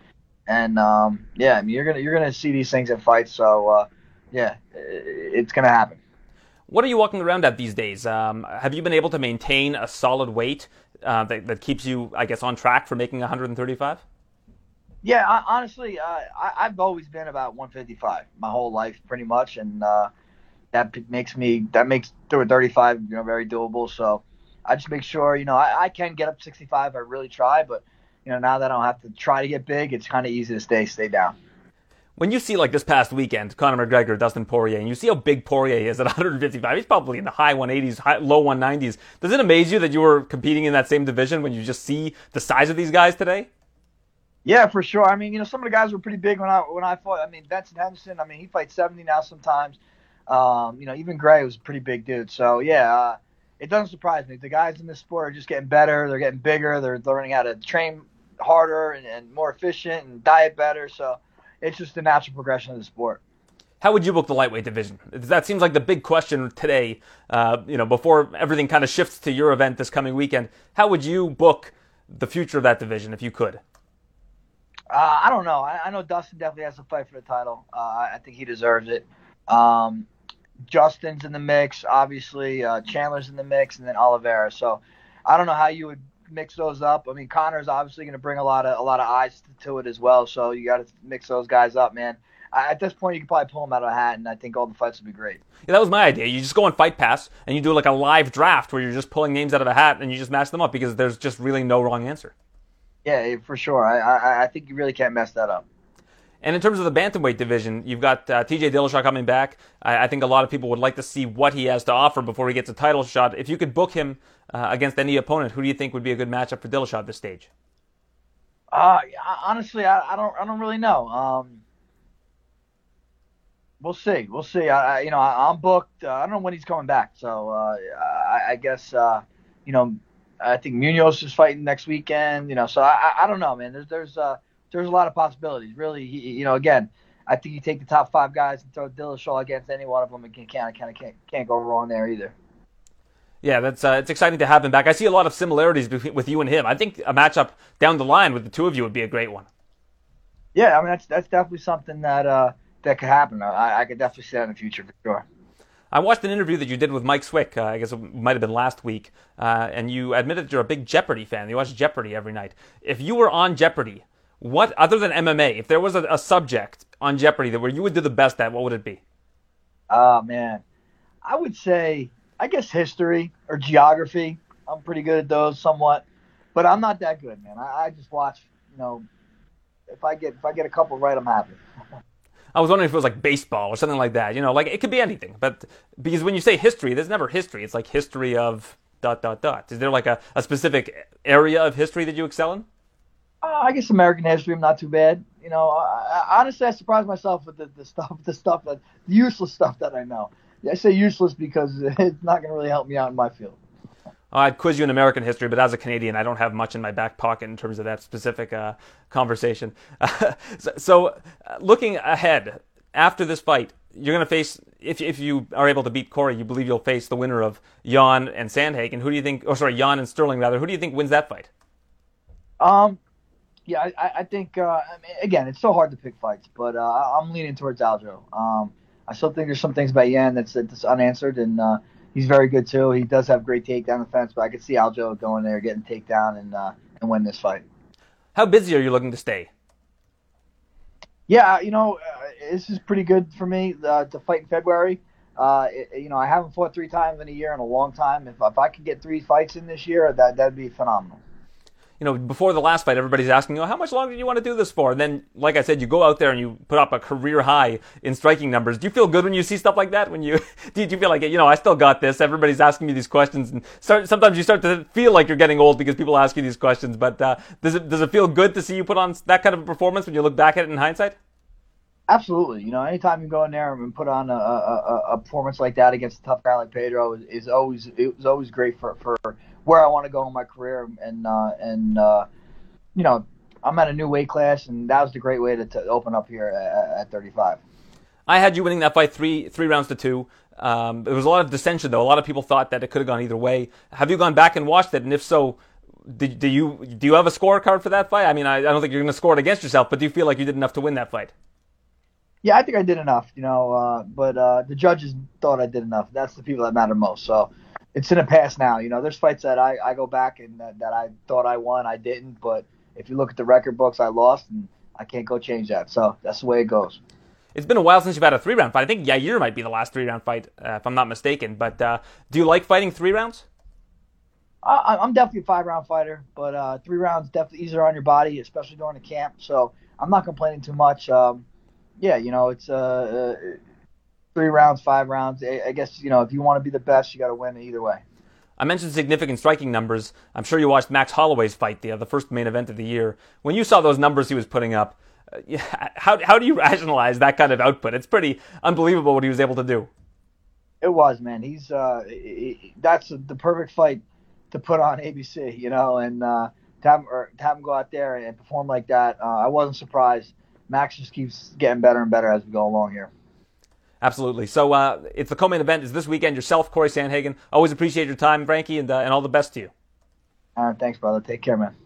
And um, yeah, I mean, you're gonna you're gonna see these things in fights. So uh, yeah, it's gonna happen. What are you walking around at these days? Um, have you been able to maintain a solid weight uh, that, that keeps you, I guess, on track for making 135? Yeah, I, honestly, uh, I, I've always been about 155 my whole life, pretty much, and uh, that makes me that makes 35, you know, very doable. So I just make sure, you know, I, I can get up 65. I really try, but you know, now that I don't have to try to get big, it's kind of easy to stay stay down. When you see like this past weekend, Conor McGregor, Dustin Poirier, and you see how big Poirier is at 155, he's probably in the high 180s, high, low 190s. Does it amaze you that you were competing in that same division when you just see the size of these guys today? Yeah, for sure. I mean, you know, some of the guys were pretty big when I when I fought. I mean, Benson Henderson. I mean, he fights 70 now sometimes. Um, you know, even Gray was a pretty big dude. So yeah, uh, it doesn't surprise me. The guys in this sport are just getting better. They're getting bigger. They're learning how to train harder and, and more efficient and diet better. So it's just the natural progression of the sport. How would you book the lightweight division? That seems like the big question today. Uh, you know, before everything kind of shifts to your event this coming weekend, how would you book the future of that division if you could? Uh, I don't know. I, I, know Dustin definitely has to fight for the title. Uh, I think he deserves it. Um, Justin's in the mix, obviously. Uh, Chandler's in the mix, and then Oliveira. So I don't know how you would mix those up. I mean, Conor's obviously going to bring a lot of a lot of eyes to, to it as well. So you got to mix those guys up, man. I, at this point, you can probably pull them out of a hat, and I think all the fights would be great. Yeah, that was my idea. You just go on Fight Pass and you do like a live draft where you're just pulling names out of a hat and you just match them up because there's just really no wrong answer. Yeah, for sure. I, I, I think you really can't mess that up. And in terms of the bantamweight division, you've got uh, T.J. Dillashaw coming back. I, I, think a lot of people would like to see what he has to offer before he gets a title shot. If you could book him uh, against any opponent, who do you think would be a good matchup for Dillashaw at this stage? Uh, honestly, I, I don't, I don't really know. Um, we'll see, we'll see. I, you know, I, am booked. Uh, I don't know when he's coming back, so uh, I, I, guess, uh, you know, I think Munhoz is fighting next weekend. You know, so I, I don't know, man. There's, there's, uh, there's a lot of possibilities. Really, he, you know, again, I think you take the top five guys and throw Dillashaw against any one of them, and can kind of kind of can't, can't go wrong there either. Yeah, that's uh, it's exciting to have him back. I see a lot of similarities between, with you and him. I think a matchup down the line with the two of you would be a great one. Yeah, I mean that's that's definitely something that uh, that could happen. I, I could definitely see that in the future for sure. I watched an interview that you did with Mike Swick. Uh, I guess it might have been last week, uh, and you admitted that you're a big Jeopardy fan. You watch Jeopardy every night. If you were on Jeopardy, what other than MMA, if there was a, a subject on Jeopardy that where you would do the best at, what would it be? Oh man, I would say I guess history or geography. I'm pretty good at those somewhat, but I'm not that good, man. I, I just watch. You know, if I get if I get a couple right, I'm happy. I was wondering if it was like baseball or something like that. You know, like it could be anything. But because when you say history, there's never history. It's like history of dot dot dot. Is there like a, a specific area of history that you excel in? Uh, I guess American history. I'm not too bad. You know, I, I, honestly, I surprise myself with the, the stuff, the stuff that, the useless stuff that I know. I say useless because it's not going to really help me out in my field. I'd quiz you in American history, but as a Canadian, I don't have much in my back pocket in terms of that specific uh, conversation. so, so uh, looking ahead, after this fight, you're going to face, if, if you are able to beat Corey, you believe you'll face the winner of Yan and Sandhagen. Who do you think, or sorry, Yan and Sterling, rather. Who do you think wins that fight? Um, yeah, I, I think uh, I mean, again, it's so hard to pick fights, but uh, I'm leaning towards Aljo. Um, I still think there's some things about Yan that's that's unanswered, and uh, he's very good too. He does have great takedown defense, but I could see Aljo going there, getting takedown, and uh, and win this fight. How busy are you looking to stay? Yeah, you know, uh, this is pretty good for me uh, to fight in February. Uh, it, you know, I haven't fought three times in a year in a long time. If if I could get three fights in this year, that that'd be phenomenal. You know, before the last fight, everybody's asking, you, oh, how much longer do you want to do this for? And then, like I said, you go out there and you put up a career high in striking numbers. Do you feel good when you see stuff like that? When you do you feel like, you know, I still got this. Everybody's asking me these questions, and start, sometimes you start to feel like you're getting old because people ask you these questions. But uh, does it does it feel good to see you put on that kind of a performance when you look back at it in hindsight? Absolutely. You know, anytime you go in there and put on a, a, a performance like that against a tough guy like Pedro is, is always it was always great for, for where I want to go in my career and uh, and uh, you know I'm at a new weight class and that was the great way to, to open up here at, at 35. I had you winning that fight three three rounds to two. Um, there was a lot of dissension though. A lot of people thought that it could have gone either way. Have you gone back and watched it? And if so, do, do you do you have a scorecard for that fight? I mean, I, I don't think you're going to score it against yourself, but do you feel like you did enough to win that fight? Yeah, I think I did enough, you know. Uh, but uh, the judges thought I did enough. That's the people that matter most. So it's in the past now. You know, there's fights that I, I go back and that, that I thought I won, I didn't. But if you look at the record books, I lost, and I can't go change that. So that's the way it goes. It's been a while since you've had a three round fight. I think Yair might be the last three round fight, uh, if I'm not mistaken. But uh, do you like fighting three rounds? I, I'm definitely a five round fighter, but uh, three rounds definitely easier on your body, especially during the camp. So I'm not complaining too much. Um, yeah, you know, it's uh, uh, three rounds, five rounds. I guess you know if you want to be the best, you got to win either way. I mentioned significant striking numbers. I'm sure you watched Max Holloway's fight, the uh, the first main event of the year. When you saw those numbers he was putting up, uh, how how do you rationalize that kind of output? It's pretty unbelievable what he was able to do. It was, man. He's uh, he, that's the perfect fight to put on ABC, you know, and uh, to have, to have him go out there and perform like that. Uh, I wasn't surprised. Max just keeps getting better and better as we go along here. Absolutely. So uh, it's the co-main event is this weekend. Yourself, Corey Sandhagen. Always appreciate your time, Frankie, and, uh, and all the best to you. All right, thanks, brother. Take care, man.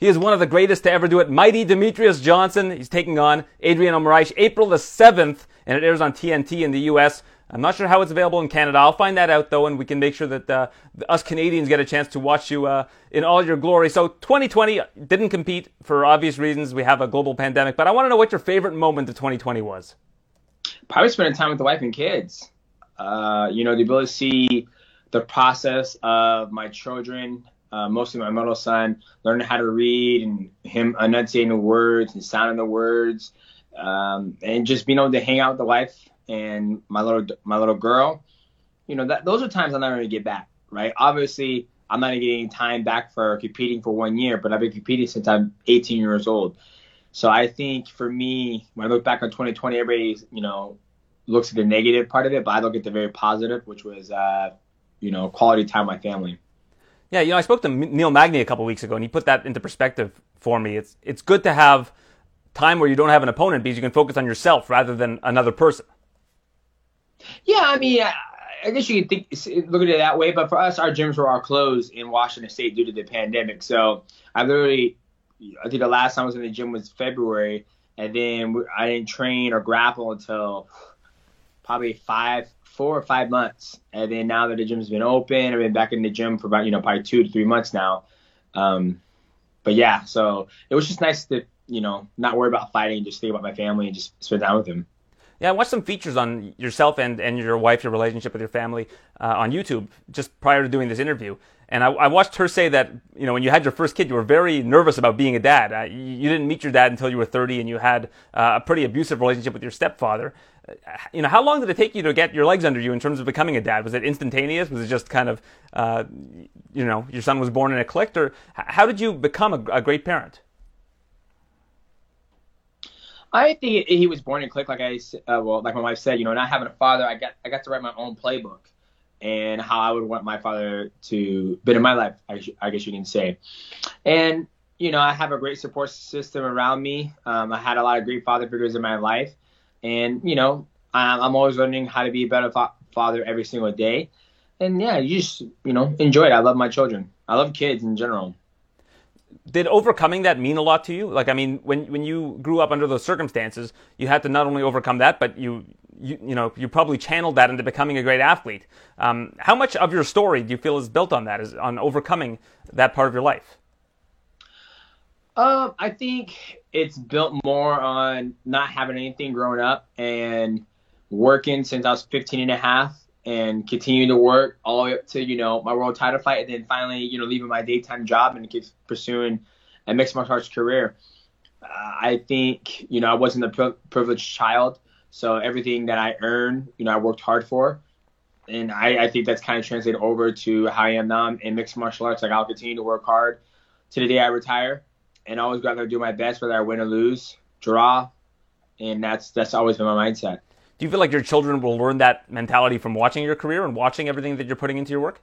He is one of the greatest to ever do it. Mighty Demetrius Johnson. He's taking on Adriano Moraes April the 7th, and it airs on TNT in the U.S. I'm not sure how it's available in Canada. I'll find that out though, and we can make sure that uh, us Canadians get a chance to watch you uh, in all your glory. So 2020 didn't compete for obvious reasons. We have a global pandemic, but I want to know what your favorite moment of 2020 was. Probably spending time with the wife and kids. Uh, you know, the ability to see the process of my children, uh, mostly my middle son, learning how to read and him enunciating the words and sounding the words, um, and just being able to hang out with the wife and my little my little girl, you know, that those are times I'm not going to get back, right? Obviously, I'm not getting time back for competing for one year, but I've been competing since I'm 18 years old. So I think for me, when I look back on 2020, everybody, you know, looks at the negative part of it, but I look at the very positive, which was, uh, you know, quality time with my family. Yeah, you know, I spoke to Neil Magny a couple weeks ago, and he put that into perspective for me. It's it's good to have time where you don't have an opponent because you can focus on yourself rather than another person. Yeah, I mean, I, I guess you could think look at it that way, but for us, our gyms were all closed in Washington State due to the pandemic. So I literally, I think the last time I was in the gym was February, and then I didn't train or grapple until probably five, four or five months. And then now that the gym's been open, I've been back in the gym for about you know probably two to three months now. Um, but yeah, so it was just nice to you know not worry about fighting, and just think about my family and just spend time with them. Yeah, I watched some features on yourself and, and your wife, your relationship with your family uh, on YouTube just prior to doing this interview. And I, I, watched her say that, you know, when you had your first kid, you were very nervous about being a dad. Uh, you, didn't meet your dad until you were 30 and you had uh, a pretty abusive relationship with your stepfather. Uh, you know, how long did it take you to get your legs under you in terms of becoming a dad? Was it instantaneous? Was it just kind of, uh, you know, your son was born and it clicked? Or how did you become a, a great parent? I think he was born in click, like I uh, well, like my wife said, you know, not having a father, I got I got to write my own playbook and how I would want my father to be in my life, I, I guess you can say. And you know, I have a great support system around me. Um, I had a lot of great father figures in my life, and you know, I'm, I'm always learning how to be a better fa- father every single day. And yeah, you just you know enjoy it. I love my children. I love kids in general did overcoming that mean a lot to you? Like, I mean, when when you grew up under those circumstances, you had to not only overcome that, but you you you know you probably channeled that into becoming a great athlete. Um, how much of your story do you feel is built on that, is on overcoming that part of your life? Um, I think it's built more on not having anything growing up and working since I was 15 and a half and continue to work all the way up to you know my world title fight, and then finally you know leaving my daytime job and keep pursuing a mixed martial arts career. Uh, I think you know I wasn't a pri- privileged child, so everything that I earned, you know, I worked hard for, and I, I think that's kind of translated over to how I am now in mixed martial arts. Like I'll continue to work hard to the day I retire, and always go out there do my best, whether I win or lose, draw, and that's that's always been my mindset. Do you feel like your children will learn that mentality from watching your career and watching everything that you're putting into your work?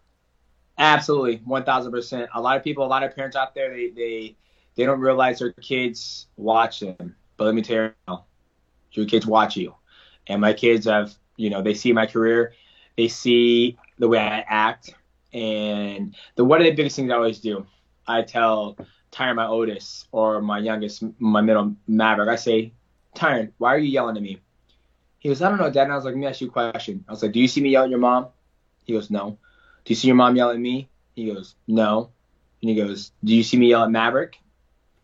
Absolutely, one thousand percent. A lot of people, a lot of parents out there, they they they don't realize their kids watch them. But let me tell you, your kids watch you, and my kids have, you know, they see my career, they see the way I act, and the one of the biggest things I always do, I tell Tyron, my oldest, or my youngest, my middle Maverick, I say, Tyron, why are you yelling at me? He goes, I don't know, Dad. And I was like, let me ask you a question. I was like, do you see me yell at your mom? He goes, no. Do you see your mom yell at me? He goes, no. And he goes, do you see me yell at Maverick?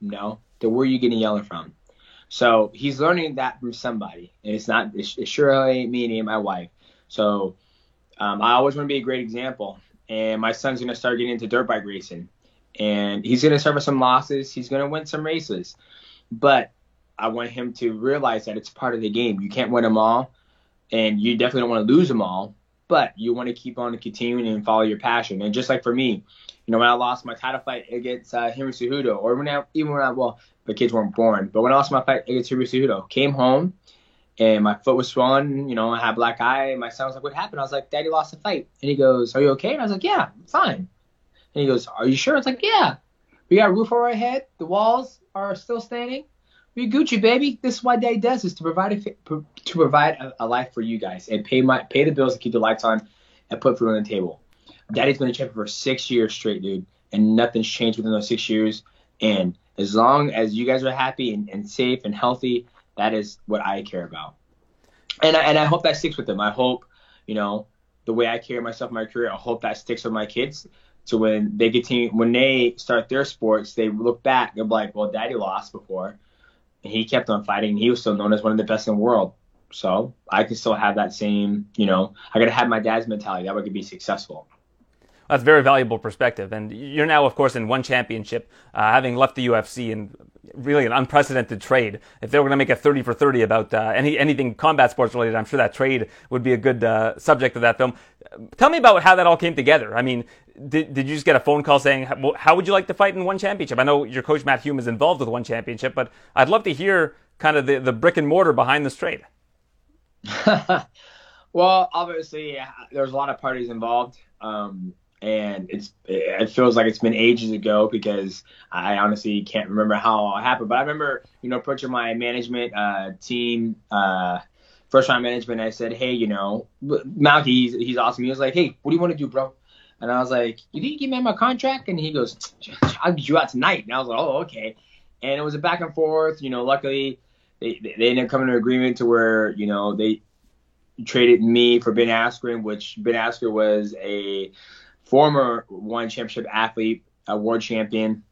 No. Then where are you getting yelling from? So he's learning that from somebody, and it's not. It, it surely ain't me and my wife. So um, I always want to be a great example. And my son's gonna start getting into dirt bike racing, and he's gonna suffer some losses. He's gonna win some races, but I want him to realize that it's part of the game. You can't win them all, and you definitely don't want to lose them all. But you want to keep on continuing and follow your passion. And just like for me, you know, when I lost my title fight against uh, Henry Cejudo, or when I, even when I, well, the kids weren't born, but when I lost my fight against Henry Cejudo, came home and my foot was swollen, you know, I had black eye. And my son was like, what happened? I was like, Daddy lost the fight. And he goes, are you okay? And I was like, yeah, I'm fine. And he goes, are you sure? I was like, yeah. We got a roof over our head. The walls are still standing. We Gucci, baby. This is what Daddy does is to provide a, to provide a, a life for you guys and pay my pay the bills and keep the lights on and put food on the table. Daddy's been a champion for six years straight, dude, and nothing's changed within those six years. And as long as you guys are happy and, and safe and healthy, that is what I care about. And I, and I hope that sticks with them. I hope, you know, the way I carry myself in my career, I hope that sticks with my kids. So when they continue, when they start their sports, they look back and be like, well, Daddy lost before, he kept on fighting. He was still known as one of the best in the world. So I can still have that same, you know, I got to have my dad's mentality. That way I could be successful. That's very valuable perspective. And you're now, of course, in one championship, uh, having left the UFC and really an unprecedented trade. If they were going to make a 30 for 30 about uh, any anything combat sports related, I'm sure that trade would be a good uh, subject of that film. Tell me about how that all came together. I mean, did, did you just get a phone call saying, how would you like to fight in one championship? I know your coach, Matt Hume, is involved with one championship, but I'd love to hear kind of the, the brick and mortar behind this trade. well, obviously, there's a lot of parties involved. Um, and it's it feels like it's been ages ago because I honestly can't remember how it happened. But I remember, you know, approaching my management uh, team, uh, first round management. I said, hey, you know, Malki, he's, he's awesome. He was like, hey, what do you want to do, bro? And I was like, you didn't give me my contract? And he goes, I'll get you out tonight. And I was like, oh, okay. And it was a back and forth. You know, luckily they they ended up coming to an agreement to where you know they traded me for Ben Askren, which Ben Askren was a former one championship athlete, a world champion.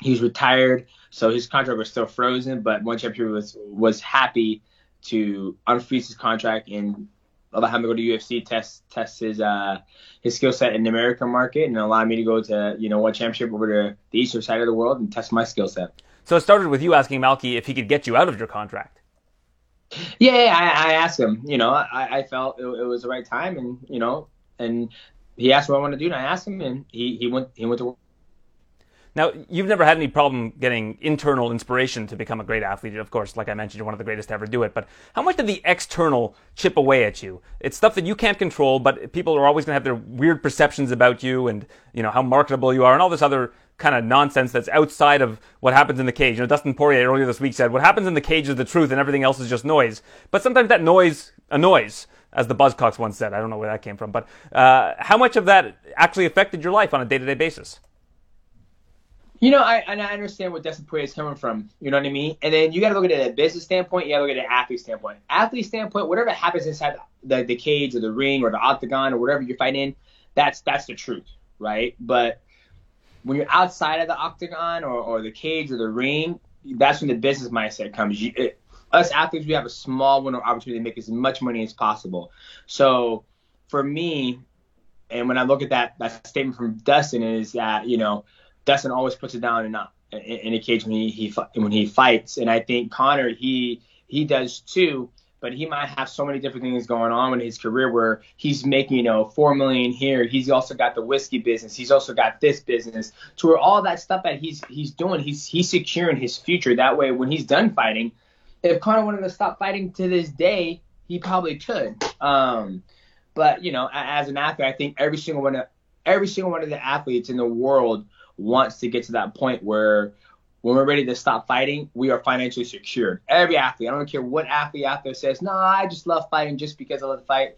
He's retired, so his contract was still frozen, but one championship was was happy to unfreeze his contract and allow him to go to UFC, test test his uh his skill set in the American market, and allow me to go to you know one championship over to the eastern side of the world and test my skill set. So it started with you asking Malki if he could get you out of your contract. Yeah, I, I asked him. You know, I, I felt it, it was the right time, and you know, and he asked what I want to do, and I asked him, and he, he went he went to. Now, you've never had any problem getting internal inspiration to become a great athlete. Of course, like I mentioned, you're one of the greatest to ever do it. But how much did the external chip away at you? It's stuff that you can't control, but people are always going to have their weird perceptions about you and, you know, how marketable you are and all this other kind of nonsense that's outside of what happens in the cage. You know, Dustin Poirier earlier this week said, what happens in the cage is the truth and everything else is just noise. But sometimes that noise annoys as the Buzzcocks once said. I don't know where that came from, but uh, how much of that actually affected your life on a day-to-day basis? You know, I and I understand where Dustin Poirier is coming from. You know what I mean? And then you got to look at it at a business standpoint. You got to look at it an athlete standpoint. Athlete standpoint, whatever happens inside the, the cage or the ring or the octagon or whatever you're fighting, in, that's that's the truth, right? But when you're outside of the octagon or, or the cage or the ring, that's when the business mindset comes. You, it, us athletes, we have a small window opportunity to make as much money as possible. So for me, and when I look at that that statement from Dustin is that you know Dustin always puts it down and in, in a cage when he, he when he fights, and I think Conor he he does too. But he might have so many different things going on in his career where he's making, you know, four million here. He's also got the whiskey business. He's also got this business. To where all that stuff that he's he's doing, he's he's securing his future. That way, when he's done fighting, if Conor wanted to stop fighting to this day, he probably could. Um, but you know, as an athlete, I think every single one of every single one of the athletes in the world wants to get to that point where when we're ready to stop fighting, we are financially secured. Every athlete, I don't care what athlete out there says, no, nah, I just love fighting just because I love to fight.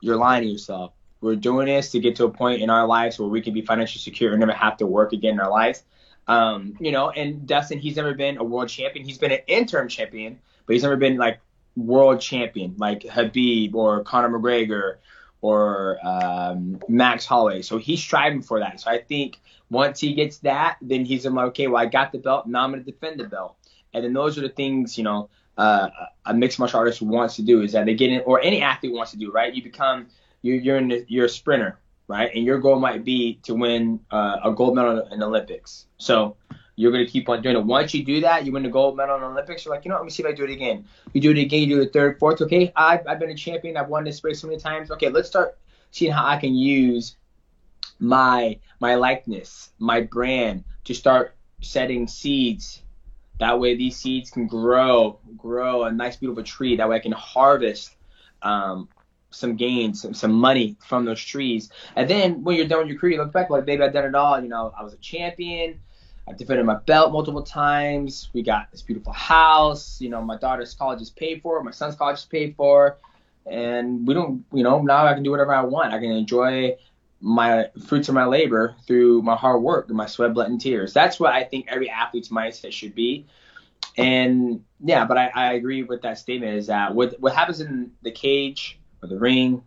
You're lying to yourself. We're doing this to get to a point in our lives where we can be financially secure and never have to work again in our lives. Um, you know, and Dustin, he's never been a world champion. He's been an interim champion, but he's never been like world champion, like Khabib or Conor McGregor or um, Max Holloway. So he's striving for that. So I think once he gets that, then he's like, okay, well, I got the belt. Now I'm going to defend the belt. And then those are the things, you know, uh, a mixed martial artist wants to do is that they get in, or any athlete wants to do, right? You become, you're, you're, in the, you're a sprinter, right? And your goal might be to win uh, a gold medal in the Olympics. So you're going to keep on doing it. Once you do that, you win the gold medal in the Olympics. You're like, you know, let me see if I do it again. You do it again, you do the third, fourth. Okay, I've, I've been a champion. I've won this race so many times. Okay, let's start seeing how I can use my my likeness, my brand to start setting seeds. That way, these seeds can grow, grow a nice, beautiful tree. That way, I can harvest um, some gains, some, some money from those trees. And then when you're done with your career, you look back like, baby, I've done it all. You know, I was a champion. I defended my belt multiple times. We got this beautiful house. You know, my daughter's college is paid for. My son's college is paid for. And we don't, you know, now I can do whatever I want. I can enjoy my fruits of my labor through my hard work and my sweat, blood, and tears. That's what I think every athlete's mindset should be. And yeah, but I, I agree with that statement is that what what happens in the cage or the ring,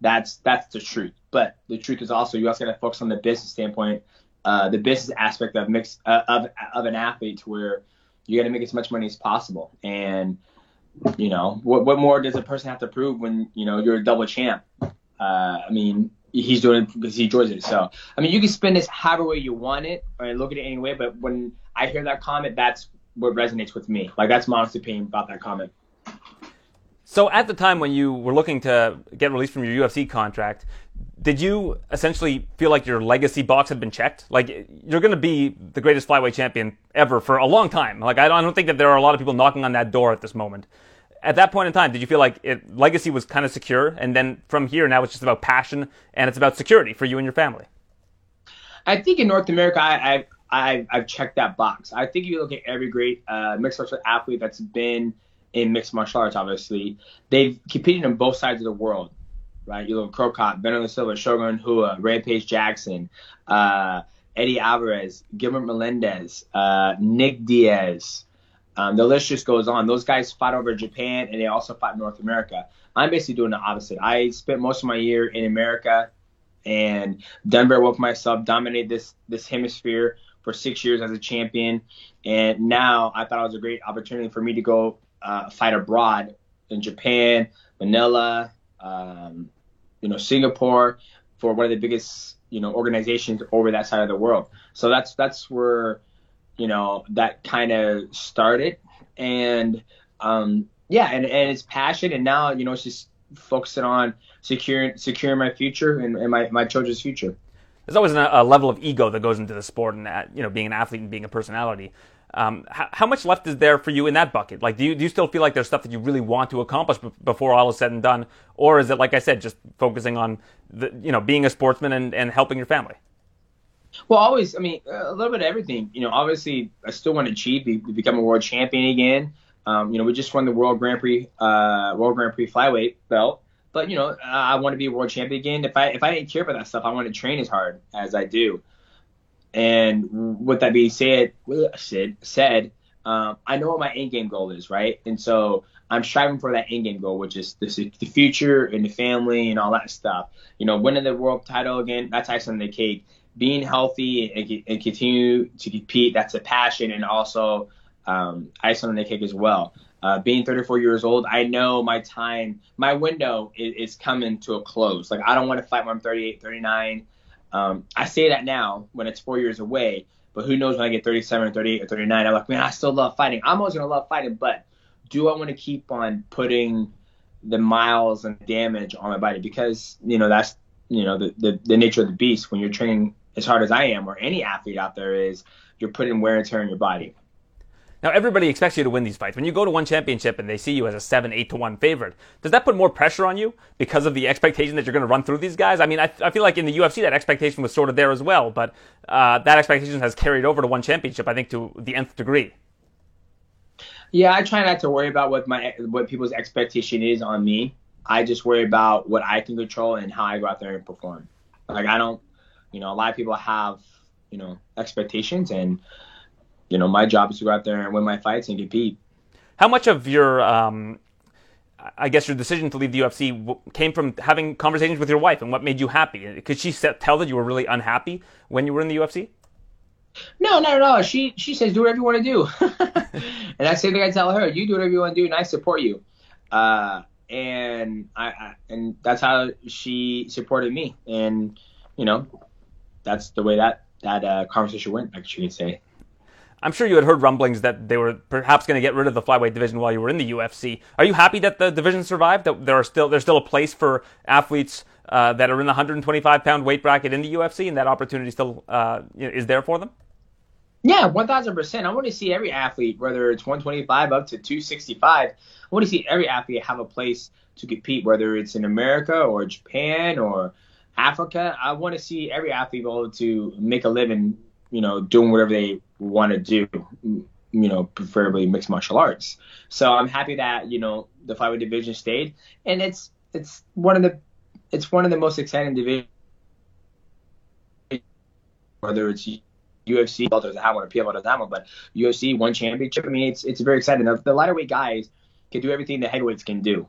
that's that's the truth. But the truth is also you also got to focus on the business standpoint, uh, the business aspect of mix uh, of of an athlete where you got to make as much money as possible. And you know what what more does a person have to prove when you know you're a double champ? Uh, I mean, he's doing it because he enjoys it. So, I mean, you can spin this however way you want it or look at it anyway, but when I hear that comment, that's what resonates with me. Like, that's my honest opinion about that comment. So, at the time when you were looking to get released from your UFC contract, did you essentially feel like your legacy box had been checked? Like, you're going to be the greatest flyweight champion ever for a long time. Like, I don't think that there are a lot of people knocking on that door at this moment at that point in time, did you feel like it, legacy was kind of secure, and then from here now it's just about passion and it's about security for you and your family? I think in North America, I, I, I have checked that box. I think if you look at every great uh, mixed martial athlete that's been in mixed martial arts, obviously they've competed on both sides of the world, right? You look at Cro Cop, Wanderlei Silva, Shogun Rua, Rampage Jackson, uh, Eddie Alvarez, Gilbert Melendez, uh, Nick Diaz. Um, the list just goes on. Those guys fought over Japan and they also fought North America. I'm basically doing the opposite. I spent most of my year in America and done very well for myself, dominated this this hemisphere for six years as a champion, and now I thought it was a great opportunity for me to go uh, fight abroad in Japan, Manila, um, you know, Singapore for one of the biggest you know organizations over that side of the world. So that's that's where you know, that kind of started. And um, yeah, and, and it's passion. And now, you know, it's just focusing on securing securing my future and, and my, my children's future. There's always a, level of ego that goes into the sport and that, you know, being an athlete and being a personality. Um, how, how, much left is there for you in that bucket? Like, do you, do you still feel like there's stuff that you really want to accomplish b- before all is said and done? Or is it, like I said, just focusing on, the, you know, being a sportsman and, and helping your family? Well, always. I mean, a little bit of everything. You know, obviously, I still want to achieve, be, become a world champion again. Um, you know, we just won the World Grand Prix, uh, World Grand Prix flyweight belt. But you know, I want to be a world champion again. If I if I didn't care about that stuff, I want to train as hard as I do. And with that being said, said said, um, I know what my end game goal is, right? And so I'm striving for that end game goal, which is the, the future and the family and all that stuff. You know, winning the world title again, that's icing on the cake being healthy and, and continue to compete, that's a passion. And also Um, I just want to kick as well. Uh, being 34 years old, I know my time, my window is, is, coming to a close. Like I don't want to fight when I'm 38, 39. Um, I say that now when it's four years away, but who knows when I get 37 or 38 or 39? I'm like, man, I still love fighting. I'm always gonna love fighting, but do I want to keep on putting the miles and damage on my body? Because you know that's you know the, the, the nature of the beast when you're training as hard as I am, or any athlete out there is, you're putting wear and tear on your body. Now, everybody expects you to win these fights. When you go to one championship and they see you as a 7, 8 to 1 favorite, does that put more pressure on you because of the expectation that you're going to run through these guys? I mean, I, I feel like in the UFC that expectation was sort of there as well, but uh, that expectation has carried over to one championship, I think, to the nth degree. Yeah, I try not to worry about what my what people's expectation is on me. I just worry about what I can control and how I go out there and perform. Like I don't, you know, a lot of people have, you know, expectations and you know, my job is to go out there and win my fights and compete. How much of your, um, I guess, your decision to leave the UFC came from having conversations with your wife, and what made you happy? Could she tell that you were really unhappy when you were in the UFC? No, no, no. She she says do whatever you want to do, and I say thing I tell her, you do whatever you want to do, and I support you. Uh, and I, I and that's how she supported me, and you know, that's the way that that uh, conversation went. I should say. I'm sure you had heard rumblings that they were perhaps going to get rid of the flyweight division while you were in the UFC. Are you happy that the division survived? That there are still there's still a place for athletes uh, that are in the 125 pound weight bracket in the UFC, and that opportunity still uh, is there for them? Yeah, 1,000 percent. I want to see every athlete, whether it's 125 up to 265. I want to see every athlete have a place to compete, whether it's in America or Japan or Africa. I want to see every athlete able to make a living, you know, doing whatever they want to do, you know, preferably mixed martial arts. So I'm happy that you know the flyweight division stayed, and it's it's one of the it's one of the most exciting divisions. Whether it's UFC, doesn't have one, or PFL doesn't have one, but UFC one championship. I mean, it's it's very exciting. The, the lighter weight guys can do everything the heavyweights can do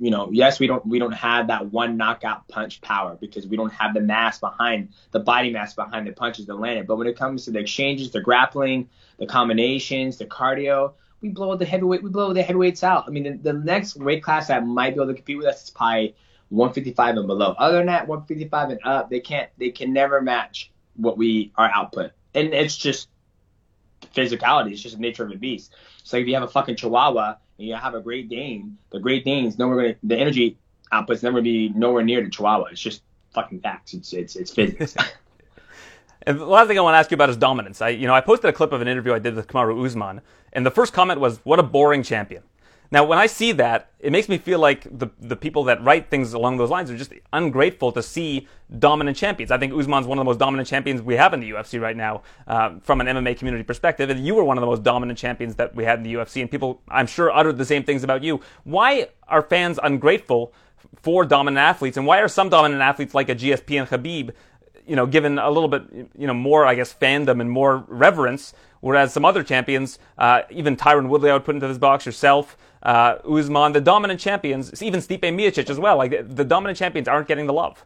you know, yes, we don't we don't have that one knockout punch power because we don't have the mass behind the body mass behind the punches that land it. But when it comes to the exchanges, the grappling, the combinations, the cardio, we blow the heavyweight we blow the heavyweights out. I mean, the, the next weight class that might be able to compete with us is probably 155 and below. Other than that, 155 and up, they can't they can never match what we our output. And it's just physicality. It's just the nature of a beast. So if you have a fucking chihuahua and you have a Great Dane, the Great Dane's nowhere to, the energy output's never gonna be nowhere near the Chihuahua. It's just fucking facts. It's it's it's physics. and the last thing I want to ask you about is dominance. I you know I posted a clip of an interview I did with Kamaru Usman, and the first comment was, "What a boring champion." Now, when I see that, it makes me feel like the the people that write things along those lines are just ungrateful to see dominant champions. I think Usman's one of the most dominant champions we have in the UFC right now, uh, from an MMA community perspective, and you were one of the most dominant champions that we had in the UFC. And people, I'm sure, uttered the same things about you. Why are fans ungrateful for dominant athletes, and why are some dominant athletes like a GSP and Khabib, you know, given a little bit, you know, more, I guess, fandom and more reverence, whereas some other champions, uh, even Tyron Woodley, I would put into this box, yourself uh, Usman, the dominant champions, even Stipe Miocic as well. Like the dominant champions aren't getting the love.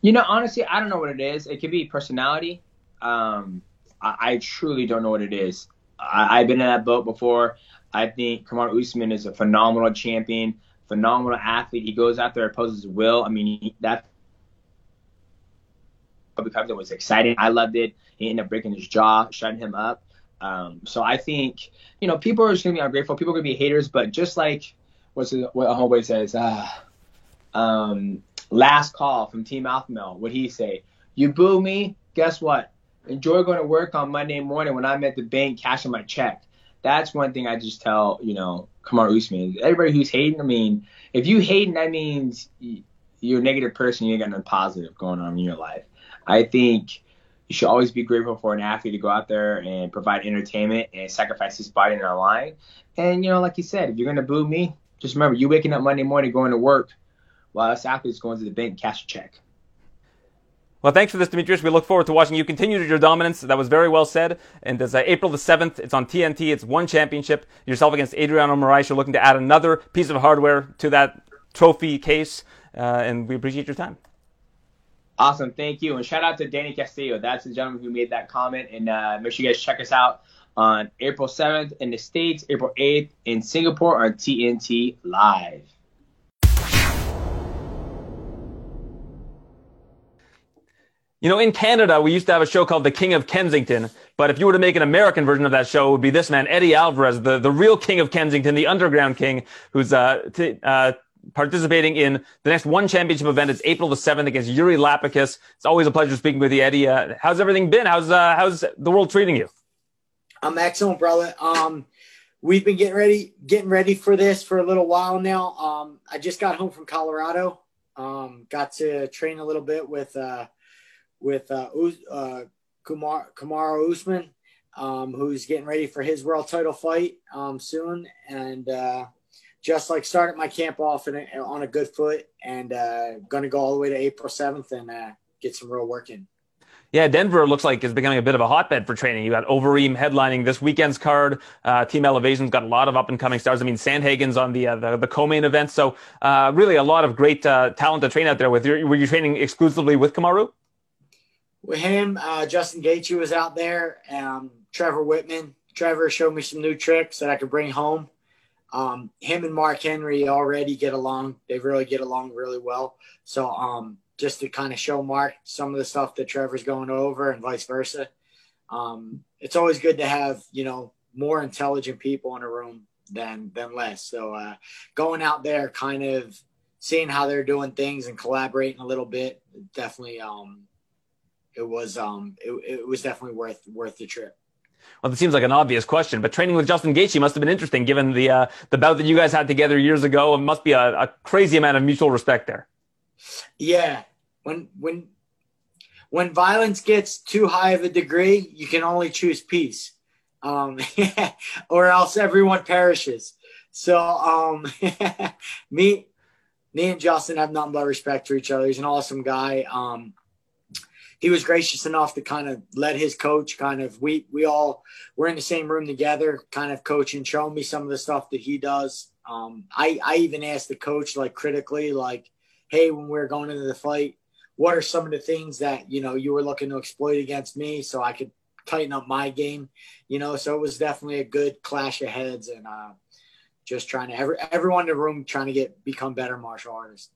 You know, honestly, I don't know what it is. It could be personality. Um, I, I, truly don't know what it is. I, have been in that boat before. I think Kamaru Usman is a phenomenal champion, phenomenal athlete. He goes out there, opposes will. I mean, he, that it was exciting. I loved it. He ended up breaking his jaw, shutting him up. Um, so I think, you know, people are just gonna be ungrateful. People are gonna be haters, but just like what's it, what a homeboy says, uh, um, last call from Team Alpha Male. What he say? You boo me? Guess what? Enjoy going to work on Monday morning when I'm at the bank cashing my check. That's one thing I just tell, you know, Kamaru Usman. Everybody who's hating, I mean, if you hating, that means you're a negative person. You ain't got nothing positive going on in your life. I think you should always be grateful for an athlete to go out there and provide entertainment and sacrifice his body in our line. And you know, like you said, if you're gonna boo me, just remember you waking up Monday morning going to work while us athletes going to the bank cash a check. Well, thanks for this, Demetrius. We look forward to watching you continue your dominance. That was very well said. And it's uh, April the 7th. It's on TNT. It's one championship. Yourself against Adriano Moraes. You're looking to add another piece of hardware to that trophy case. Uh, and we appreciate your time. Awesome, thank you, and shout out to Danny Castillo. That's the gentleman who made that comment, and uh, make sure you guys check us out on April 7th in the States, April 8th in Singapore on TNT Live. You know, in Canada, we used to have a show called The King of Kensington. But if you were to make an American version of that show, it would be this man, Eddie Alvarez, the, the real King of Kensington, the underground king, who's uh, t- uh, participating in the next one championship event. It's April the 7th against Yuri Lapicus. It's always a pleasure speaking with you, Eddie. Uh, how's everything been? How's, uh, how's the world treating you? I'm excellent, brother. Um, we've been getting ready, getting ready for this for a little while now. Um, I just got home from Colorado. Um, got to train a little bit with, uh, with uh, uh, Kamaru Usman, um, who's getting ready for his world title fight um, soon, and uh, just like started my camp off a, on a good foot, and uh, going to go all the way to April seventh and uh, get some real work in. Yeah, Denver looks like is becoming a bit of a hotbed for training. You got Overeem headlining this weekend's card. Uh, Team Elevation's got a lot of up and coming stars. I mean, Sandhagen's on the uh, the, the, co-main event. So uh, really a lot of great uh, talent to train out there with. Were you training exclusively with Kamaru? with him, uh, Justin Gaethje was out there. Um, Trevor Wittman. Trevor showed me some new tricks that I could bring home. Um, him and Mark Henry already get along. They really get along really well. So um, just to kind of show Mark some of the stuff that Trevor's going over and vice versa. Um, it's always good to have you know more intelligent people in a room than than less. So uh, going out there, kind of seeing how they're doing things and collaborating a little bit, definitely um, it was um it, it was definitely worth worth the trip. Well, it seems like an obvious question, but training with Justin Gaethje must have been interesting, given the uh, the bout that you guys had together years ago. It must be a, a crazy amount of mutual respect there. Yeah, when when when violence gets too high of a degree, you can only choose peace, um, or else everyone perishes. So, um, me, me and Justin have nothing but respect for each other. He's an awesome guy. Um, he was gracious enough to kind of let his coach kind of we we all we're in the same room together, kind of coaching, showing me some of the stuff that he does. Um, I I even asked the coach like critically, like, hey, when we are going into the fight, what are some of the things that you know you were looking to exploit against me, so I could tighten up my game, you know. So it was definitely a good clash of heads, and uh, just trying to every everyone in the room trying to get become better martial artists.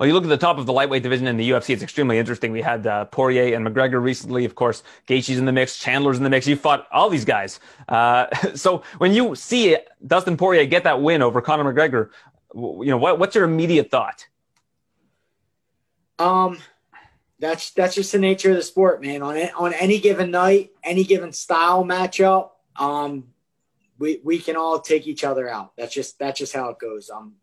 Well, you look at the top of the lightweight division in the UFC, it's extremely interesting. We had uh, Poirier and McGregor recently. Of course, Gaethje's in the mix, Chandler's in the mix. You fought all these guys. Uh, so when you see it, Dustin Poirier get that win over Conor McGregor, you know, what, what's your immediate thought? Um, that's that's just the nature of the sport, man. On it, on any given night, any given style matchup, um, we we can all take each other out. That's just that's just how it goes. Um,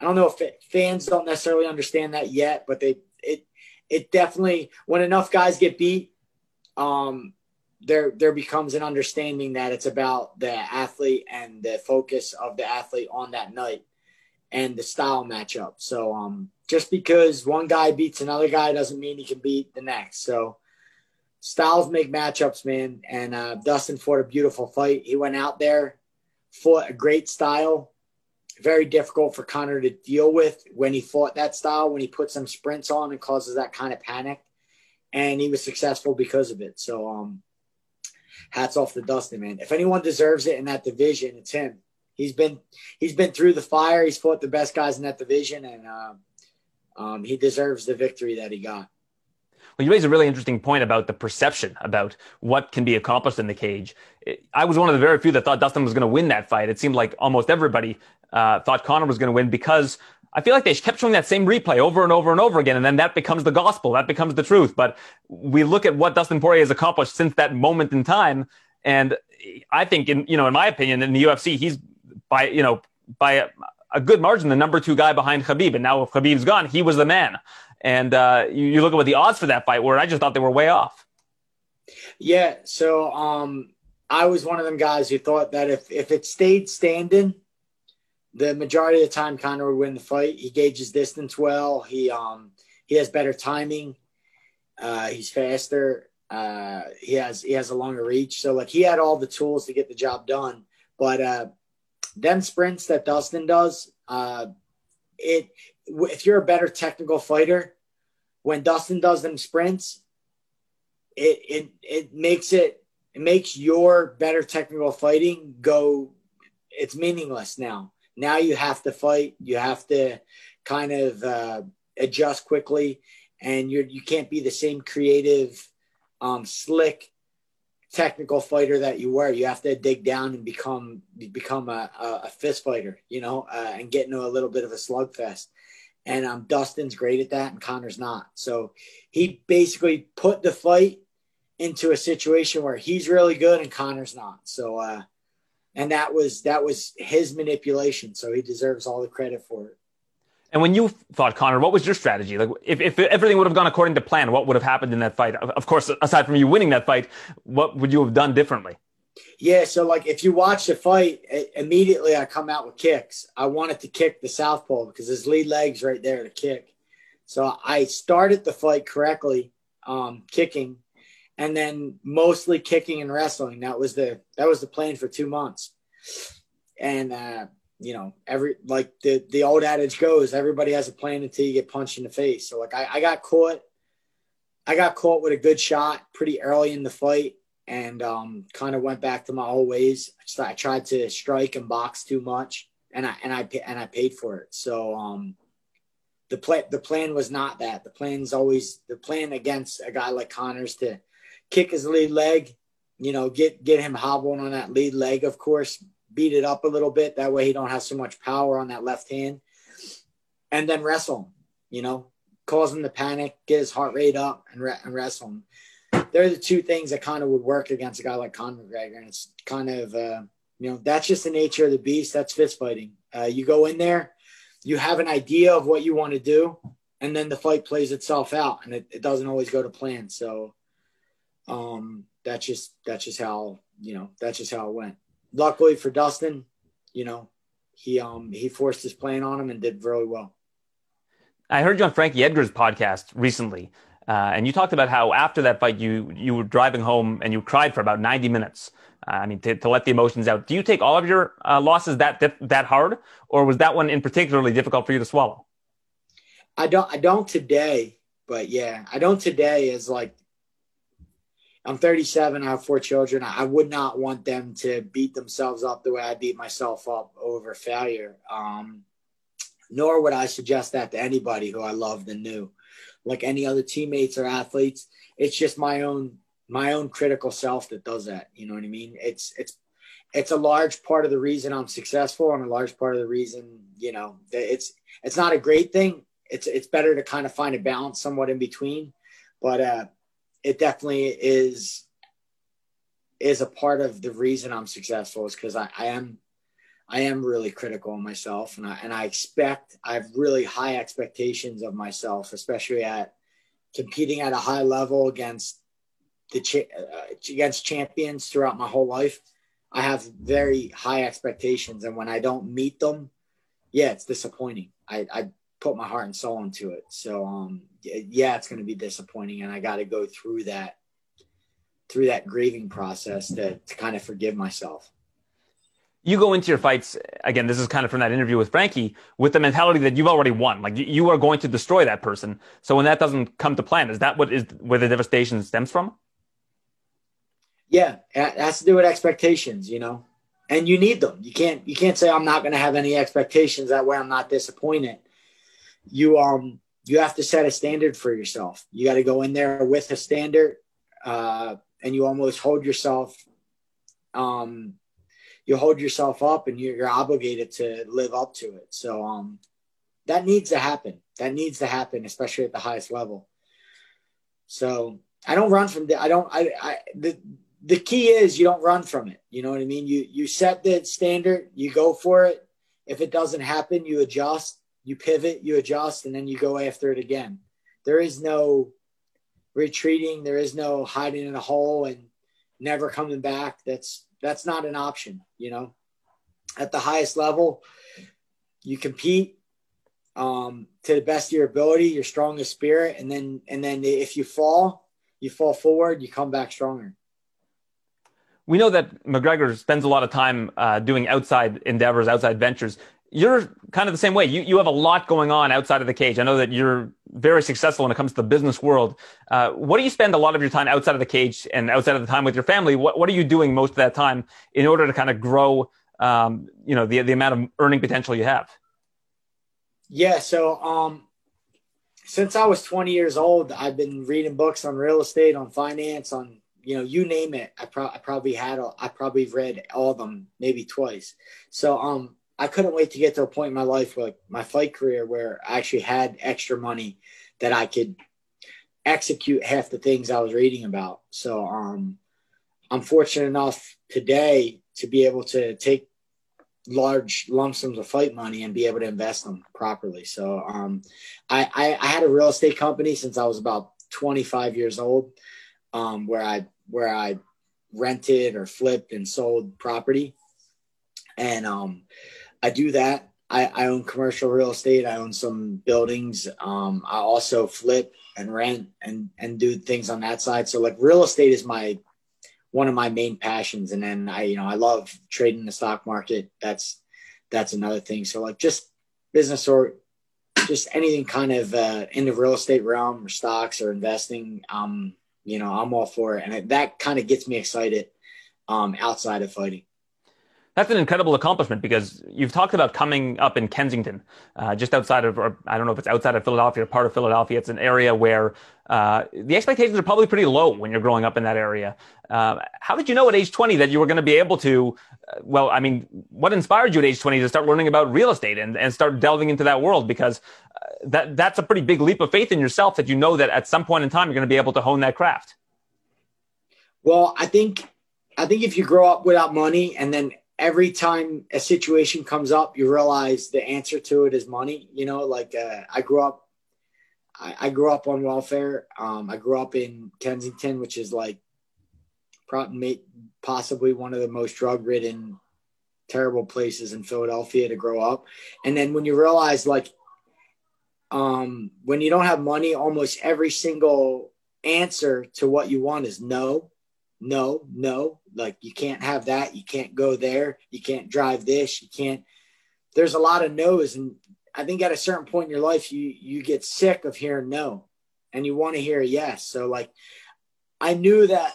I don't know if it, fans don't necessarily understand that yet, but they it it definitely when enough guys get beat, um, there there becomes an understanding that it's about the athlete and the focus of the athlete on that night and the style matchup. So um, just because one guy beats another guy doesn't mean he can beat the next. So styles make matchups, man. And uh, Dustin fought a beautiful fight. He went out there, fought a great style, very difficult for Conor to deal with when he fought that style, when he put some sprints on and causes that kind of panic. And he was successful because of it. So, um, hats off to Dustin, man. If anyone deserves it in that division, it's him. He's been he's been through the fire. He's fought the best guys in that division, and uh, um, he deserves the victory that he got. Well, you raise a really interesting point about the perception about what can be accomplished in the cage. I was one of the very few that thought Dustin was going to win that fight. It seemed like almost everybody uh, thought Conor was going to win because I feel like they kept showing that same replay over and over and over again, and then that becomes the gospel. That becomes the truth. But we look at what Dustin Poirier has accomplished since that moment in time, and I think, in you know, in my opinion, in the UFC, he's by you know by a, a good margin the number two guy behind Khabib. And now if Khabib's gone, he was the man. And uh, you, you look at what the odds for that fight were. I just thought they were way off. Yeah. So um, I was one of them guys who thought that if if it stayed standing the majority of the time Conor would win the fight. He gauges distance well. He um he has better timing. Uh, he's faster. Uh, he has he has a longer reach. So like he had all the tools to get the job done. But uh, them sprints that Dustin does, uh, it if you're a better technical fighter, when Dustin does them sprints, it it it makes it it makes your better technical fighting go it's meaningless now. Now you have to fight you have to kind of uh, adjust quickly and you're you can't be the same creative um, slick technical fighter that you were. You have to dig down and become become a, a fist fighter you know uh, and get into a little bit of a slugfest and um, dustin's great at that and Conor's not so he basically put the fight into a situation where he's really good and Conor's not. So, uh, and that was that was his manipulation. So he deserves all the credit for it. And when you fought Connor, what was your strategy? Like, if, if everything would have gone according to plan, what would have happened in that fight? Of course, aside from you winning that fight, what would you have done differently? Yeah, so like if you watch the fight, immediately I come out with kicks. I wanted to kick the southpaw because his lead leg's right there to kick. So I started the fight correctly, um, kicking, and then mostly kicking and wrestling. That was the that was the plan for two months. And uh, you know, every like the the old adage goes, everybody has a plan until you get punched in the face. So like I, I got caught, I got caught with a good shot pretty early in the fight, and um, kind of went back to my old ways. I tried to strike and box too much, and I and I and I paid for it. So um, the plan the plan was not that. The plan's always the plan against a guy like Conor's to kick his lead leg, you know, get get him hobbling on that lead leg, of course, beat it up a little bit. That way he don't have so much power on that left hand. And then wrestle him, you know, cause him to panic, get his heart rate up and, re- and wrestle him. They're the two things that kind of would work against a guy like Conor McGregor. And it's kind of, uh, you know, that's just the nature of the beast. That's fist fighting. Uh, you go in there, you have an idea of what you want to do, and then the fight plays itself out, and it, it doesn't always go to plan. So um, that's just that's just how you know that's just how it went. Luckily for Dustin, you know, he um he forced his plan on him and did really well. I heard you on Frankie Edgar's podcast recently, uh, and you talked about how after that fight you you were driving home and you cried for about ninety minutes. Uh, I mean, to, to let the emotions out. Do you take all of your uh, losses that that hard, or was that one in particularly difficult for you to swallow? I don't. I don't today, but yeah, I don't today. Is like I'm 37. I have four children. I would not want them to beat themselves up the way I beat myself up over failure. Um, nor would I suggest that to anybody who I loved and knew, like any other teammates or athletes. It's just my own my own critical self that does that. You know what I mean? It's it's it's a large part of the reason I'm successful and a large part of the reason you know it's it's not a great thing. It's it's better to kind of find a balance somewhat in between, but uh, it definitely is is a part of the reason I'm successful is because I, I am I am really critical of myself and I and I expect I have really high expectations of myself, especially at competing at a high level against the cha- uh, against champions throughout my whole life. I have very high expectations, and when I don't meet them, yeah, it's disappointing. I, I put my heart and soul into it. So um, yeah, it's going to be disappointing, and I got to go through that through that grieving process to, to kind of forgive myself. You go into your fights again. This is kind of from that interview with Frankie with the mentality that you've already won. Like you are going to destroy that person. So when that doesn't come to plan, is that what is where the devastation stems from? Yeah, it has to do with expectations, you know, and you need them. You can't you can't say I'm not going to have any expectations. That way, I'm not disappointed you um you have to set a standard for yourself. You got to go in there with a standard, uh, and you almost hold yourself. Um, you hold yourself up, and you're, you're obligated to live up to it. So um, that needs to happen. That needs to happen, especially at the highest level. So I don't run from the. I don't. I. I the the key is you don't run from it. You know what I mean? You you set the standard, you go for it. If it doesn't happen, you adjust you pivot, you adjust, and then you go after it again. There is no retreating. There is no hiding in a hole and never coming back. That's that's not an option. You know, at the highest level, you compete um, to the best of your ability, your strongest spirit, and then and then if you fall, you fall forward, you come back stronger. We know that McGregor spends a lot of time uh, doing outside endeavors, outside ventures you're kind of the same way. You you have a lot going on outside of the cage. I know that you're very successful when it comes to the business world. Uh, what do you spend a lot of your time outside of the cage and outside of the time with your family? What what are you doing most of that time in order to kind of grow, um, you know, the the amount of earning potential you have? Yeah. So um, since I was 20 years old, I've been reading books on real estate, on finance, on you know, you name it. I, pro- I probably had, I probably read all of them maybe twice. So um, I couldn't wait to get to a point in my life, like my fight career, where I actually had extra money that I could execute half the things I was reading about. So um, I'm fortunate enough today to be able to take large lump sums of fight money and be able to invest them properly. So um, I, I, I, had a real estate company since I was about 25 years old, um, where I where I rented or flipped and sold property, and um, I do that. I, I, own commercial real estate. I own some buildings. Um, I also flip and rent and and do things on that side. So like real estate is my one of my main passions. And then I, you know, I love trading the stock market. That's that's another thing. So like just business or just anything kind of uh, in the real estate realm or stocks or investing. Um, you know, I'm all for it, and that kind of gets me excited um, outside of fighting. That's an incredible accomplishment because you've talked about coming up in Kensington, uh, just outside of, or I don't know if it's outside of Philadelphia or part of Philadelphia. It's an area where uh, the expectations are probably pretty low when you're growing up in that area. Uh, how did you know at age 20 that you were going to be able to? Uh, well, I mean, what inspired you at age 20 to start learning about real estate and, and start delving into that world? Because uh, that that's a pretty big leap of faith in yourself that you know that at some point in time you're going to be able to hone that craft. Well, I think I think if you grow up without money and then every time a situation comes up, you realize the answer to it is money. You know, like uh, I grew up, I, I, grew up on welfare. Um, I grew up in Kensington, which is like probably possibly one of the most drug ridden, terrible places in Philadelphia to grow up. And then when you realize, like, um, when you don't have money, almost every single answer to what you want is no no, no, like you can't have that. You can't go there. You can't drive this. You can't. There's a lot of no's, and I think at a certain point in your life, you you get sick of hearing no, and you want to hear yes. So like, I knew that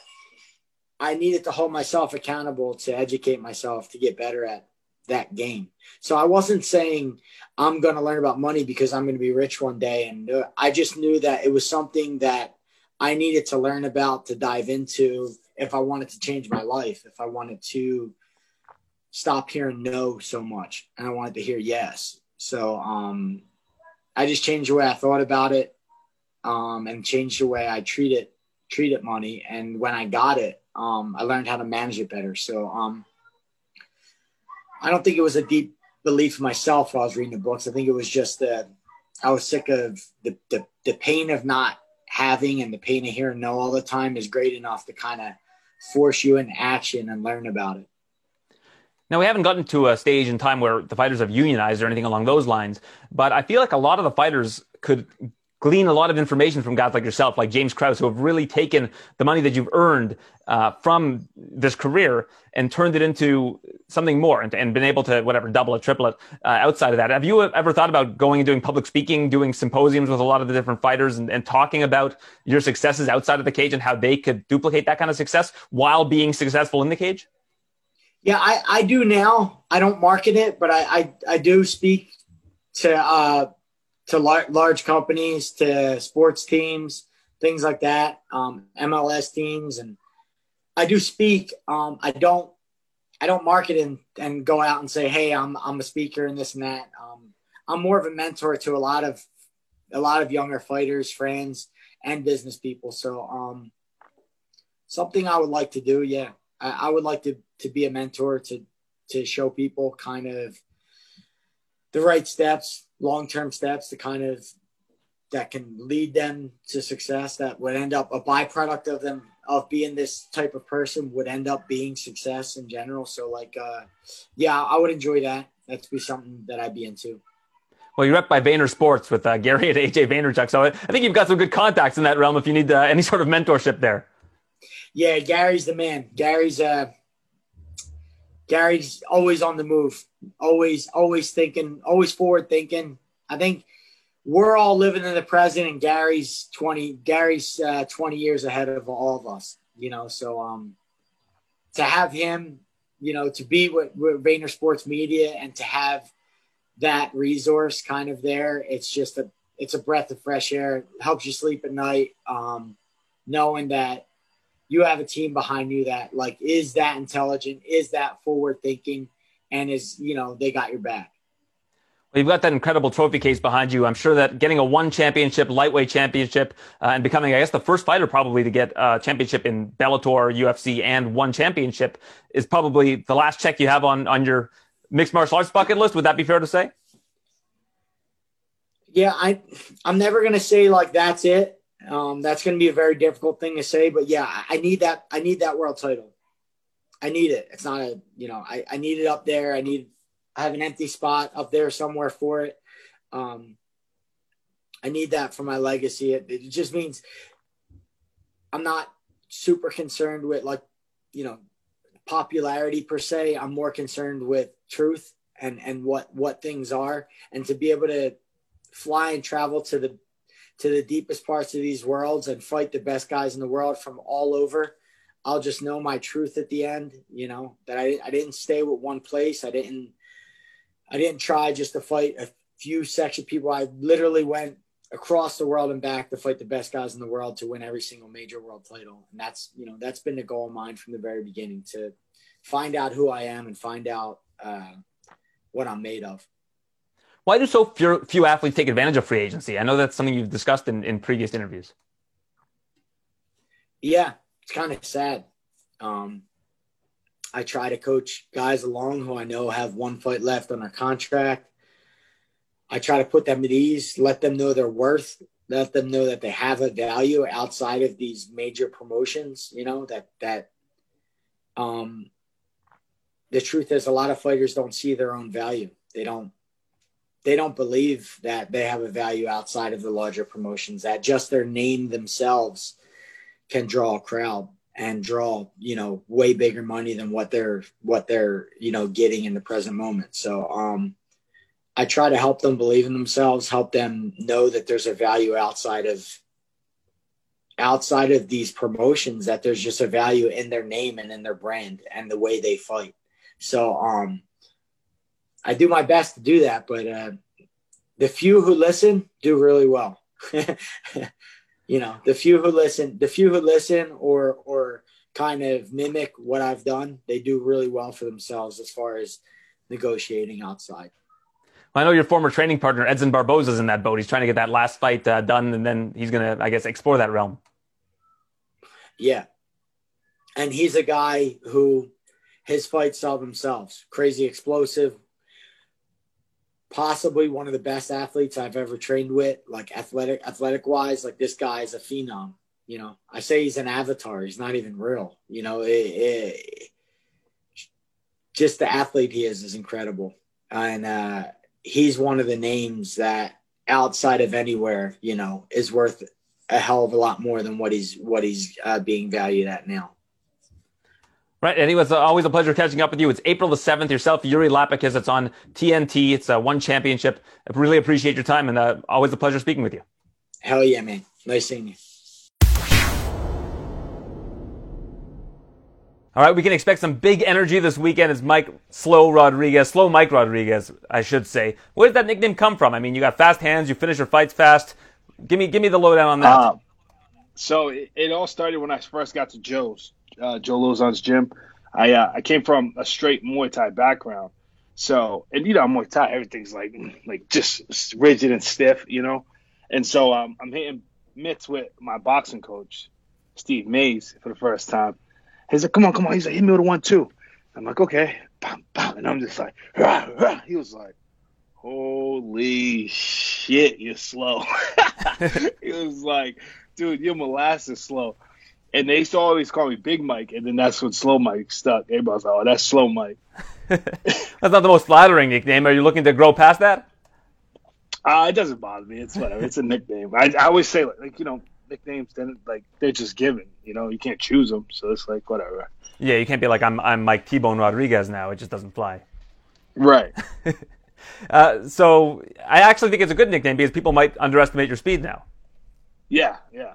I needed to hold myself accountable to educate myself to get better at that game. So I wasn't saying I'm going to learn about money because I'm going to be rich one day, and uh, I just knew that it was something that I needed to learn about to dive into if I wanted to change my life, if I wanted to stop hearing no so much and I wanted to hear yes. So um, I just changed the way I thought about it um, and changed the way I treated treated money. And when I got it, um, I learned how to manage it better. So um, I don't think it was a deep belief in myself while I was reading the books. I think it was just that I was sick of the, the, the pain of not having and the pain of hearing no all the time is great enough to kind of force you in action and learn about it. Now, we haven't gotten to a stage in time where the fighters have unionized or anything along those lines, but I feel like a lot of the fighters could glean a lot of information from guys like yourself, like James Krause, who have really taken the money that you've earned uh, from this career and turned it into something more and, and been able to, whatever, double it, triple it uh, outside of that. Have you ever thought about going and doing public speaking, doing symposiums with a lot of the different fighters and, and talking about your successes outside of the cage and how they could duplicate that kind of success while being successful in the cage? Yeah, I, I do now. I don't market it, but I, I, I do speak to uh, to lar- large companies, to sports teams, things like that, um, MLS teams, and I do speak. Um, I don't I don't market and, and go out and say, hey, I'm I'm a speaker and this and that. Um, I'm more of a mentor to a lot of a lot of younger fighters, friends, and business people. So um, something I would like to do, yeah, I, I would like to to be a mentor to to show people kind of the right steps long-term steps to kind of that can lead them to success that would end up a byproduct of them of being this type of person would end up being success in general so like uh yeah i would enjoy that that'd be something that i'd be into well, you're up by Vayner Sports with uh, Gary and AJ Vaynerchuk, so I think you've got some good contacts in that realm if you need uh, any sort of mentorship there. Yeah, Gary's the man. Gary's uh, Gary's always on the move, always, always thinking, always forward thinking. I think we're all living in the present, and Gary's twenty, Gary's uh, twenty years ahead of all of us. You know, so um, to have him, you know, to be with, with Vayner Sports Media and to have that resource kind of there, it's just a, it's a breath of fresh air. It helps you sleep at night, um, knowing that you have a team behind you that like is that intelligent, is that forward thinking, and is you know they got your back. Well, you've got that incredible trophy case behind you. I'm sure that getting a one championship, lightweight championship, uh, and becoming, I guess, the first fighter probably to get a championship in Bellator, UFC, and one championship is probably the last check you have on on your mixed martial arts bucket list. Would that be fair to say? Yeah, I I'm never gonna say like that's it. Um, that's going to be a very difficult thing to say, but yeah, I need that. I need that world title. I need it. It's not a, you know, I, I need it up there. I need, I have an empty spot up there somewhere for it. Um, I need that for my legacy. It, it just means I'm not super concerned with like, you know, popularity per se. I'm more concerned with truth and, and what, what things are and to be able to fly and travel to the to the deepest parts of these worlds and fight the best guys in the world from all over. I'll just know my truth at the end, you know, that I, I didn't stay with one place. I didn't, I didn't try just to fight a few section people. I literally went across the world and back to fight the best guys in the world to win every single major world title. And that's, you know, that's been the goal of mine from the very beginning to find out who I am and find out uh, what I'm made of. Why do so few athletes take advantage of free agency? I know that's something you've discussed in, in previous interviews. Yeah, it's kind of sad. Um, I try to coach guys along who I know have one fight left on their contract. I try to put them at ease, let them know their worth, let them know that they have a value outside of these major promotions. You know that that. Um, the truth is, a lot of fighters don't see their own value. They don't they don't believe that they have a value outside of the larger promotions that just their name themselves can draw a crowd and draw you know way bigger money than what they're what they're you know getting in the present moment. So um i try to help them believe in themselves help them know that there's a value outside of outside of these promotions that there's just a value in their name and in their brand and the way they fight. So um I do my best to do that, but uh, the few who listen do really well. you know, the few who listen, the few who listen or or kind of mimic what I've done, they do really well for themselves as far as negotiating outside. I know your former training partner Edson Barboza is in that boat. He's trying to get that last fight uh, done, and then he's gonna, I guess, explore that realm. Yeah, and he's a guy who his fights sell themselves. Crazy explosive, possibly one of the best athletes I've ever trained with, like athletic athletic wise. Like this guy is a phenom. You know, I say he's an avatar. He's not even real. You know, it, it, just the athlete he is is incredible, and uh, he's one of the names that outside of anywhere, you know, is worth a hell of a lot more than what he's what he's uh, being valued at now. Right. And it was always a pleasure catching up with you. It's April the 7th. Yourself, Iuri Lapicus. It's on TNT. It's a one championship. I really appreciate your time and uh, always a pleasure speaking with you. Hell yeah, man. Nice seeing you. All right, we can expect some big energy this weekend. It's Mike Slow Rodriguez, Slow Mike Rodriguez, I should say. Where did that nickname come from? I mean, you got fast hands, you finish your fights fast. Give me, give me the lowdown on that. Uh, so it, it, all started when I first got to Joe's uh, Joe Lauzon's gym. I uh, I came from a straight Muay Thai background, so and you know Muay Thai everything's like like just rigid and stiff, you know, and so um, I'm hitting mitts with my boxing coach, Steve Mays, for the first time. He's like, "Come on, come on!" He's like, "Hit me with a one two. I'm like, "Okay," bam, bam. and I'm just like, rah, rah. he was like, "Holy shit, you're slow." he was like, "Dude, you're molasses slow." And they used to always call me Big Mike, and then that's when Slow Mike stuck. Everybody was like, "Oh, that's Slow Mike." that's not the most flattering nickname. Are you looking to grow past that? Uh, it doesn't bother me. It's whatever. it's a nickname. I, I always say like, you know, nicknames, then like they're just given. You know, you can't choose them, so it's like whatever. Yeah, you can't be like I'm I'm Mike T-Bone Rodriguez now. It just doesn't fly. Right. uh, so I actually think it's a good nickname because people might underestimate your speed now. Yeah, yeah.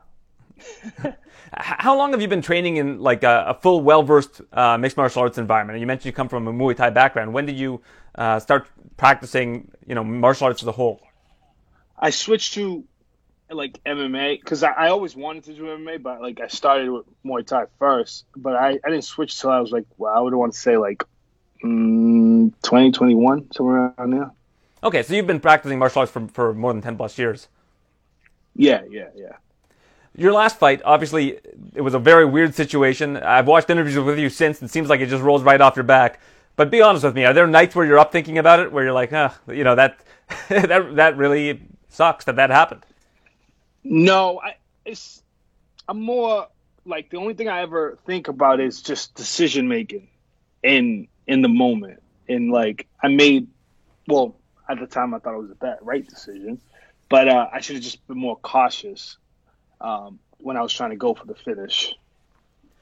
How long have you been training in like a, a full, well-versed uh, mixed martial arts environment? You mentioned you come from a Muay Thai background. When did you uh, start practicing, you know, martial arts as a whole? I switched to like MMA because I, I, always wanted to do MMA, but like I started with Muay Thai first, but I, I didn't switch till I was like, well, I would want to say like mm, 2021, somewhere around there. Okay, so you've been practicing martial arts for, for more than 10 plus years. Yeah, yeah, yeah. Your last fight, obviously, it was a very weird situation. I've watched interviews with you since, and it seems like it just rolls right off your back. But be honest with me, are there nights where you're up thinking about it, where you're like, ah, you know, that that that really sucks that that happened? No, I, it's I'm more like the only thing I ever think about is just decision making in in the moment. And like I made, well, at the time I thought it was a bad right decision, but uh, I should have just been more cautious um, when I was trying to go for the finish,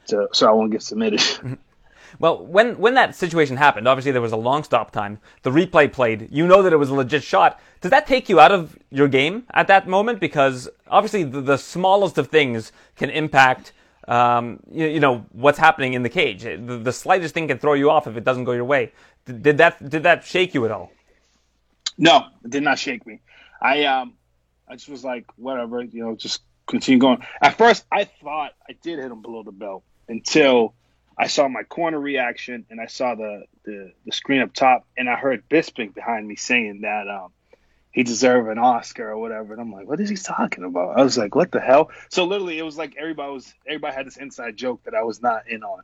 to, so I won't get submitted. Well, when when that situation happened, obviously there was a long stop time. The replay played. You know that it was a legit shot. Does that take you out of your game at that moment? Because obviously the, the smallest of things can impact. Um, you, you, know what's happening in the cage. The, the, slightest thing can throw you off if it doesn't go your way. Did, did that did that shake you at all? No, it did not shake me. I um, I just was like, whatever, you know, just continue going. At first, I thought I did hit him below the belt until I saw my corner reaction and I saw the, the, the screen up top and I heard Bisping behind me saying that um, he deserved an Oscar or whatever. And I'm like, what is he talking about? I was like, what the hell? So literally, it was like everybody was everybody had this inside joke that I was not in on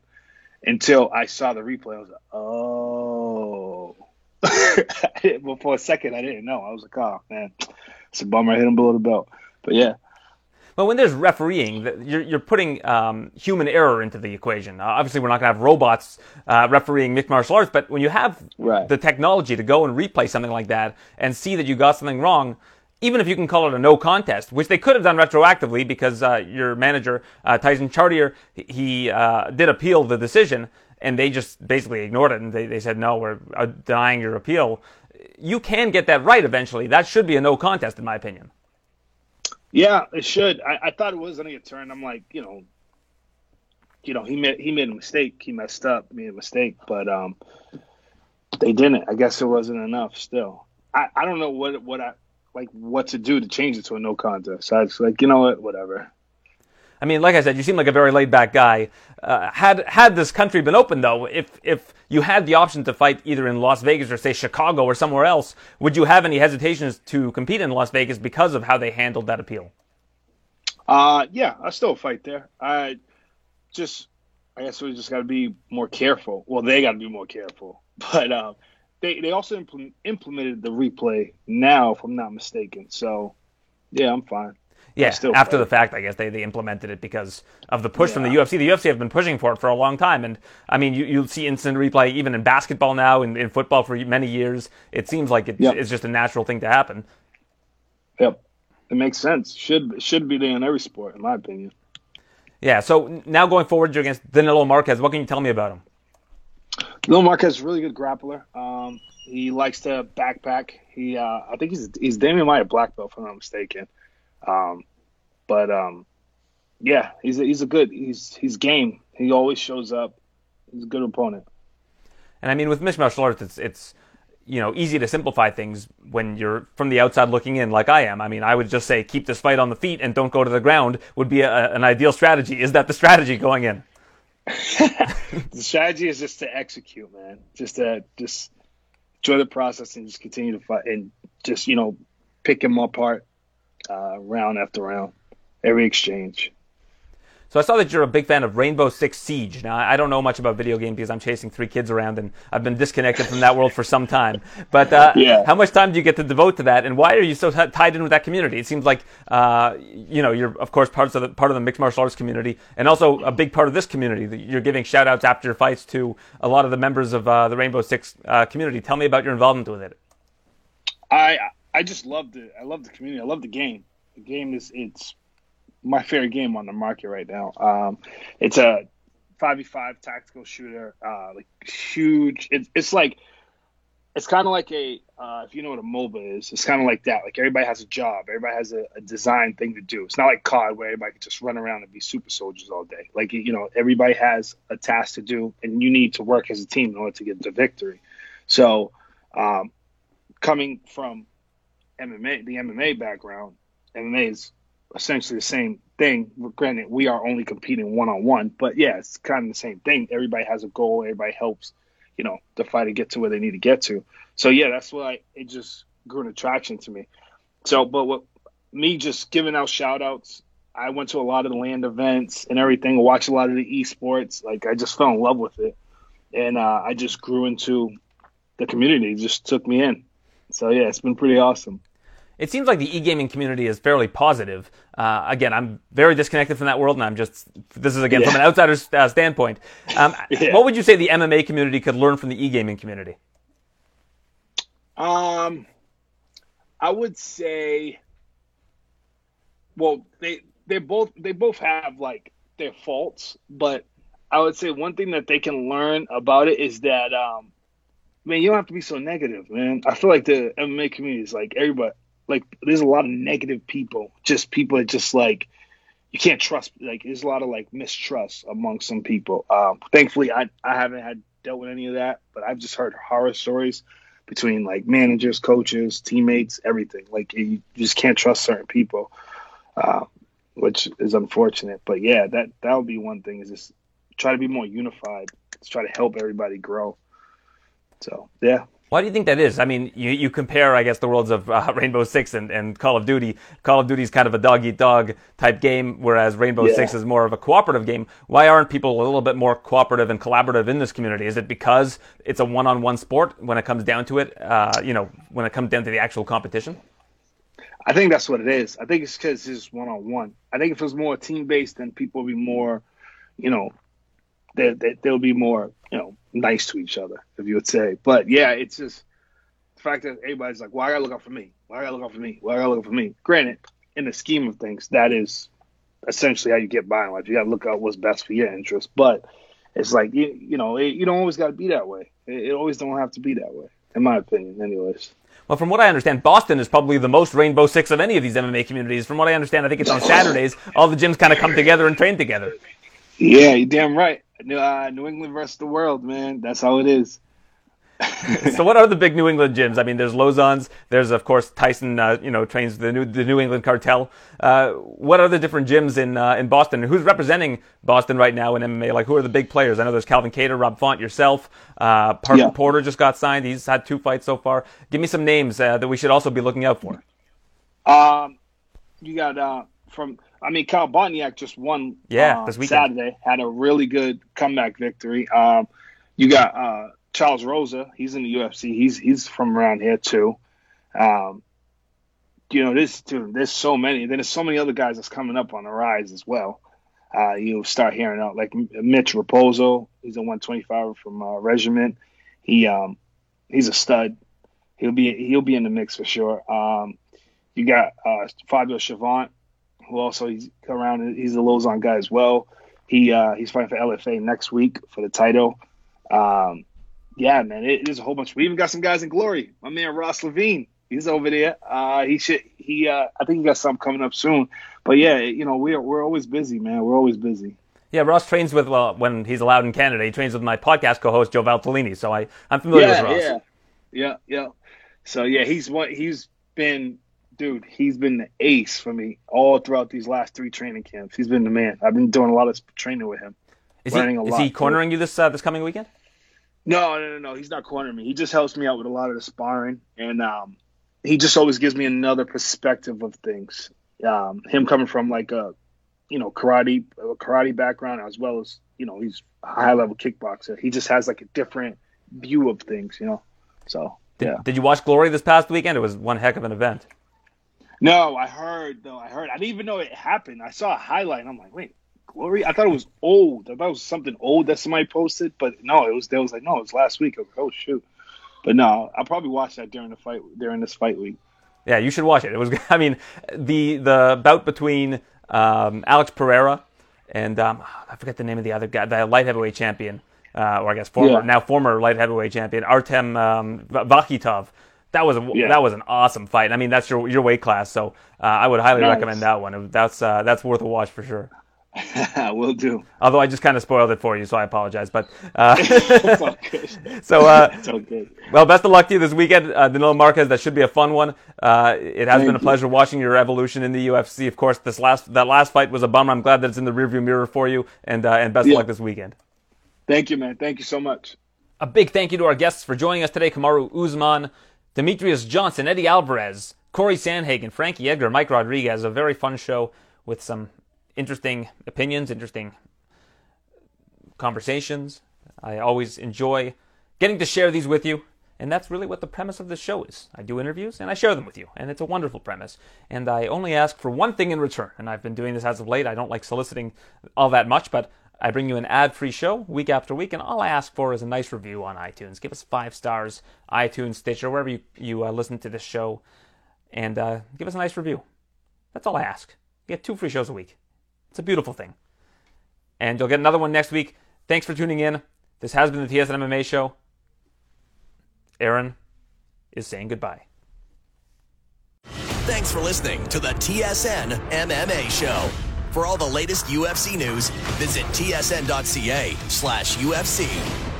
until I saw the replay. I was like, oh. but for a second, I didn't know. I was like, oh man, it's a bummer. I hit him below the belt. But yeah, well, when there's refereeing, you're, you're putting um, human error into the equation. Uh, obviously, we're not going to have robots uh, refereeing mixed martial arts, but when you have right. the technology to go and replay something like that and see that you got something wrong, even if you can call it a no contest, which they could have done retroactively because uh, your manager, uh, Tyson Chartier, he uh, did appeal the decision and they just basically ignored it and they, they said, no, we're uh, denying your appeal. You can get that right eventually. That should be a no contest, in my opinion. Yeah, it should. I, I thought it was to get turned. I'm like, you know, you know, he made he made a mistake. He messed up, made a mistake, but um, they didn't. I guess it wasn't enough. Still, I, I don't know what what I like what to do to change it to a no contest. I was like, you know what, whatever. I mean, like I said, you seem like a very laid back guy. Uh, had had this country been open, though, if if you had the option to fight either in Las Vegas or say Chicago or somewhere else, would you have any hesitations to compete in Las Vegas because of how they handled that appeal? Uh, yeah, I still fight there. I just, I guess we just got to be more careful. Well, they got to be more careful, but um, they they also implement, implemented the replay now, if I'm not mistaken. So, yeah, I'm fine. Yeah, after the fact, I guess they, they implemented it because of the push yeah. from the UFC. The UFC have been pushing for it for a long time, and I mean, you you see instant replay even in basketball now, in, in football for many years. It seems like it, yep. it's just a natural thing to happen. Yep, it makes sense. Should should be there in every sport, in my opinion. Yeah. So now going forward, you're against Danilo Marques. What can you tell me about him? Danilo Marques is a really good grappler. Um, he likes to backpack. He, uh, I think he's he's Damian Maia black belt, if I'm not mistaken. Um, but um, yeah, he's a, he's a good he's he's game. He always shows up. He's a good opponent. And I mean, with mixed martial arts, it's it's you know easy to simplify things when you're from the outside looking in, like I am. I mean, I would just say keep this fight on the feet and don't go to the ground would be a, an ideal strategy. Is that the strategy going in? the strategy is just to execute, man. Just to just enjoy the process and just continue to fight and just you know pick him apart uh, round after round, every exchange. So I saw that you're a big fan of Rainbow Six Siege. Now I don't know much about video games because I'm chasing three kids around and I've been disconnected from that world for some time. But uh, yeah. how much time do you get to devote to that, and why are you so t- tied in with that community? It seems like uh, you know you're of course part of the part of the mixed martial arts community, and also a big part of this community. You're giving shout outs after your fights to a lot of the members of uh, the Rainbow Six uh, community. Tell me about your involvement with it. I I just loved it. I love the community. I love the game. The game is it's my favorite game on the market right now. Um, it's a five v five tactical shooter, uh, like huge. It's it's like it's kind of like a uh, if you know what a MOBA is, it's kind of like that. Like everybody has a job, everybody has a, a design thing to do. It's not like COD where everybody can just run around and be super soldiers all day. Like you know, everybody has a task to do, and you need to work as a team in order to get the victory. So, um, coming from MMA, the MMA background, MMA is essentially the same thing. Granted, we are only competing one on one, but yeah, it's kind of the same thing. Everybody has a goal. Everybody helps, you know, the fight to get to where they need to get to. So yeah, that's why it just grew an attraction to me. So, but what me just giving out shout outs, I went to a lot of the LAN events and everything, watched a lot of the esports. Like I just fell in love with it. And uh, I just grew into the community, it just took me in. So yeah, it's been pretty awesome. It seems like the e-gaming community is fairly positive. Uh, again, I'm very disconnected from that world, and I'm just this is again yeah. from an outsider's uh, standpoint. Um, yeah. What would you say the MMA community could learn from the e-gaming community? Um, I would say, well, they they both they both have like their faults, but I would say one thing that they can learn about it is that, um, man, you don't have to be so negative, man. I feel like the MMA community is like everybody, like there's a lot of negative people, just people that just like you can't trust. Like there's a lot of like mistrust among some people. Um, thankfully, I I haven't had dealt with any of that, but I've just heard horror stories between like managers, coaches, teammates, everything. Like you just can't trust certain people, uh, which is unfortunate. But yeah, that that would be one thing is just try to be more unified. Let's try to help everybody grow. So yeah. Why do you think that is? I mean, you, you compare, I guess, the worlds of uh, Rainbow Six and, and Call of Duty. Call of Duty is kind of a dog eat dog type game, whereas Rainbow yeah. Six is more of a cooperative game. Why aren't people a little bit more cooperative and collaborative in this community? Is it because it's a one on one sport when it comes down to it? Uh, you know, when it comes down to the actual competition? I think that's what it is. I think it's because it's one on one. I think if it was more team based, then people would be more, you know, they, they, they'll be more, you know, nice to each other, if you would say. But yeah, it's just the fact that everybody's like, well, I gotta look out for me. Why well, I gotta look out for me. Why well, I gotta look out for me. Granted, in the scheme of things, that is essentially how you get by in life. You gotta look out what's best for your interest. But it's like you, you know, it, you don't always gotta be that way. It, it always don't have to be that way, in my opinion, anyways. Well, from what I understand, Boston is probably the most Rainbow Six of any of these MMA communities. From what I understand, I think it's on Saturdays. All the gyms kind of come together and train together. Yeah, you're damn right. Uh, New England versus the world, man. That's how it is. so what are the big New England gyms? I mean, there's Lauzon's. There's of course Tyson. Uh, you know, trains the New the New England Cartel. Uh, what are the different gyms in uh, in Boston? Who's representing Boston right now in MMA? Like, who are the big players? I know there's Calvin Kattar, Rob Font, yourself. Uh, Parker yeah. Porter just got signed. He's had two fights so far. Give me some names uh, that we should also be looking out for. Um, you got uh, from I mean, Kyle Bochniak just won. Yeah, uh, this weekend. Saturday had a really good comeback victory. Um, you got uh, Charles Rosa. He's in the UFC. He's he's from around here too. Um, you know, this dude, there's so many. Then there's so many other guys that's coming up on the rise as well. Uh, you start hearing out like Mitch Raposo. He's a 125 from uh, Regiment. He um, he's a stud. He'll be he'll be in the mix for sure. Um, you got uh, Fabio Cherant who also he's around. He's a Lauzon guy as well. He uh, he's fighting for LFA next week for the title. Um, yeah, man, it is a whole bunch. We even got some guys in glory. My man Ross Levine, he's over there. Uh, he should he uh, I think he got something coming up soon. But yeah, you know we're we're always busy, man. We're always busy. Yeah, Ross trains with well when he's allowed in Canada. He trains with my podcast co-host Joe Valtellini, so I I'm familiar yeah, with Ross. Yeah, yeah, yeah. So yeah, he's what he's been dude, he's been the ace for me all throughout these last three training camps. He's been the man. I've been doing a lot of training with him. Is he, is lot, he cornering you this uh, this coming weekend? No, no, no, no. He's not cornering me. He just helps me out with a lot of the sparring, and um, he just always gives me another perspective of things. Um, him coming from like a, you know, karate karate background as well as you know he's a high level kickboxer. He just has like a different view of things, you know. So did, yeah. Did you watch Glory this past weekend? It was one heck of an event. No, I heard though. I heard. I didn't even know it happened. I saw a highlight. and I'm like, wait, Glory. I thought it was old. I thought it was something old that somebody posted, but no, it was. They was like, no, it was last week. Was, oh shoot. But no, I'll probably watch that during the fight during this fight week. Yeah, you should watch it. It was. I mean, the the bout between um, Alex Pereira, and um, I forget the name of the other guy, the light heavyweight champion, uh, or I guess former Yeah. now former light heavyweight champion Artem um, Va- Vakhitov. That was a, Yeah. that was an awesome fight. I mean, that's your your weight class, so uh, I would highly Nice. recommend that one. That's uh, that's worth a watch for sure. Will do. Although I just kind of spoiled it for you, so I apologize. But uh, It's all good. so uh, It's all good. well, best of luck to you this weekend, uh, Danilo Marques. That should be a fun one. Uh, it has Thank been a you. pleasure watching your evolution in the UFC. Of course, this last that last fight was a bummer. I'm glad that it's in the rearview mirror for you, and uh, and best of luck this weekend. Thank you, man. Thank you so much. A big thank you to our guests for joining us today: Kamaru Usman, Demetrius Johnson, Eddie Alvarez, Corey Sandhagen, Frankie Edgar, Mike Rodriguez. A very fun show with some interesting opinions, interesting conversations. I always enjoy getting to share these with you. And that's really what the premise of this show is. I do interviews and I share them with you. And it's a wonderful premise. And I only ask for one thing in return. And I've been doing this as of late. I don't like soliciting all that much, but I bring you an ad free show week after week. And all I ask for is a nice review on iTunes. Give us five stars, iTunes, Stitcher, wherever you, you uh, listen to this show. And uh, give us a nice review. That's all I ask. You get two free shows a week. It's a beautiful thing. And you'll get another one next week. Thanks for tuning in. This has been the TSN MMA show. Aaron is saying goodbye. Thanks for listening to the TSN MMA Show. For all the latest UFC news, visit tsn.ca slash UFC.